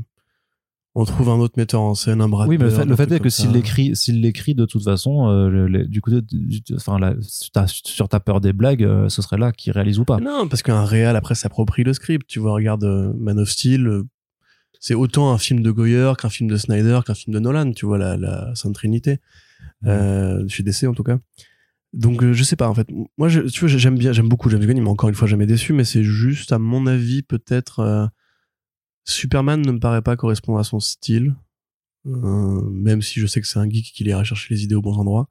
on trouve un autre metteur en scène, un Brad oui, mais le fait, le est que s'il l'écrit, s'il l'écrit de toute façon, euh, le- le- du coup, de- du- enfin, sur ta- sur ta peur des blagues, euh, ce serait là qu'il réalise ou pas. Non, parce qu'un réal après s'approprie le script. Tu vois, regarde Man of Steel, c'est autant un film de Goyer qu'un film de Snyder qu'un film de Nolan. Tu vois la, la Sainte Trinité euh, chez DC en tout cas. Donc euh, je sais pas en fait. Moi, je, tu vois, j'aime bien, j'aime beaucoup James Gunn. Il m'a encore une fois jamais déçu, mais c'est juste à mon avis peut-être euh, Superman ne me paraît pas correspondre à son style. Euh, même si je sais que c'est un geek qui ira chercher les idées aux bons endroits.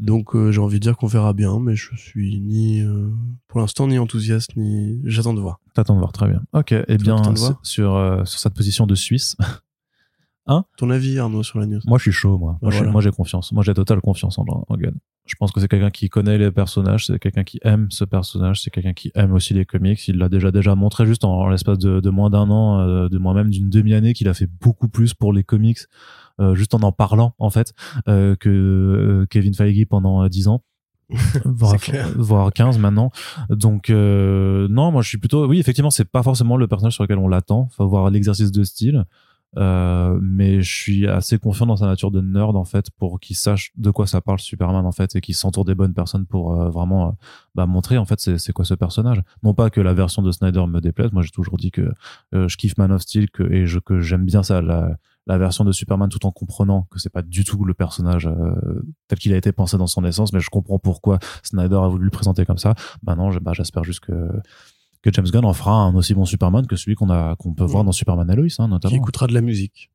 Donc euh, j'ai envie de dire qu'on verra bien, mais je suis ni euh, pour l'instant ni enthousiaste ni j'attends de voir. T'attends de voir, très bien. Ok, eh bien, sur, euh, sur cette position de Suisse, Ton avis Arnaud sur la news? Moi je suis chaud, moi. Moi, Voilà. j'ai confiance. Moi j'ai totale confiance en, en Gunn. Je pense que c'est quelqu'un qui connaît les personnages, c'est quelqu'un qui aime ce personnage, c'est quelqu'un qui aime aussi les comics. Il l'a déjà déjà montré juste en, en l'espace de, de moins d'un an, de moins même d'une demi-année, qu'il a fait beaucoup plus pour les comics, juste en en parlant en fait, euh, que euh, Kevin Feige pendant euh, 10 ans. voire, voire 15 maintenant. Donc euh, non, moi je suis plutôt oui, effectivement, c'est pas forcément le personnage sur lequel on l'attend, faut voir l'exercice de style. Euh, mais je suis assez confiant dans sa nature de nerd en fait pour qu'il sache de quoi ça parle Superman en fait et qu'il s'entoure des bonnes personnes pour euh, vraiment euh, bah, montrer en fait c'est quoi ce personnage non pas que la version de Snyder me déplaise moi j'ai toujours dit que euh, je kiffe Man of Steel que, et je, que j'aime bien ça la, la version de Superman tout en comprenant que c'est pas du tout le personnage euh, tel qu'il a été pensé dans son essence mais je comprends pourquoi Snyder a voulu le présenter comme ça. Maintenant je- bah, j'espère juste que que James Gunn en fera un aussi bon Superman que celui qu'on a qu'on peut voir dans Superman Lois hein, Qui notamment. écoutera de la musique.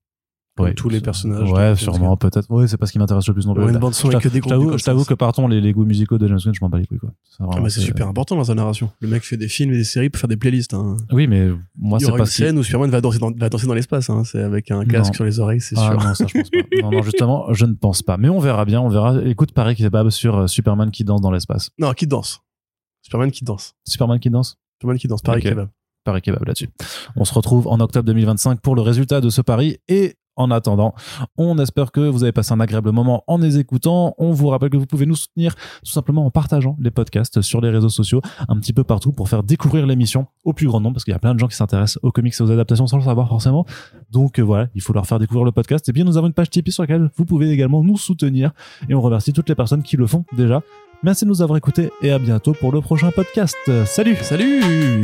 Ouais. tous les personnages. Ouais, sûrement, peut-être. Ouais, c'est pas ce qui m'intéresse le plus non plus. Ouais, une bande son Je avec que des groupes je t'avoue que partons les, les goûts musicaux de James Gunn, je m'en bats les couilles, quoi. C'est Ah, c'est super important dans sa narration. Le mec fait des films et des séries pour faire des playlists. Hein. Oui, mais moi, Il y c'est aura pas une qui- scène où Superman va danser dans, va danser dans l'espace. Hein. C'est avec un casque Non. sur les oreilles, c'est Ah sûr. non, ça je pense pas. Non, non, justement, je ne pense pas. Mais on verra bien, on verra. Écoute, pareil est pas sur euh, Superman qui danse dans l'espace. Non, qui danse. Superman qui danse. Superman qui danse? Superman qui danse. Pareil kebab. Paris Kebab là-dessus. On se retrouve en octobre 2025 pour le résultat de ce pari et en attendant, on espère que vous avez passé un agréable moment en les écoutant. On vous rappelle que vous pouvez nous soutenir tout simplement en partageant les podcasts sur les réseaux sociaux un petit peu partout pour faire découvrir l'émission au plus grand nombre parce qu'il y a plein de gens qui s'intéressent aux comics et aux adaptations sans le savoir forcément. Donc euh, voilà, il faut leur faire découvrir le podcast. Et bien nous avons une page Tipeee sur laquelle vous pouvez également nous soutenir et on remercie toutes les personnes qui le font déjà. Merci de nous avoir écoutés et à bientôt pour le prochain podcast. Salut Salut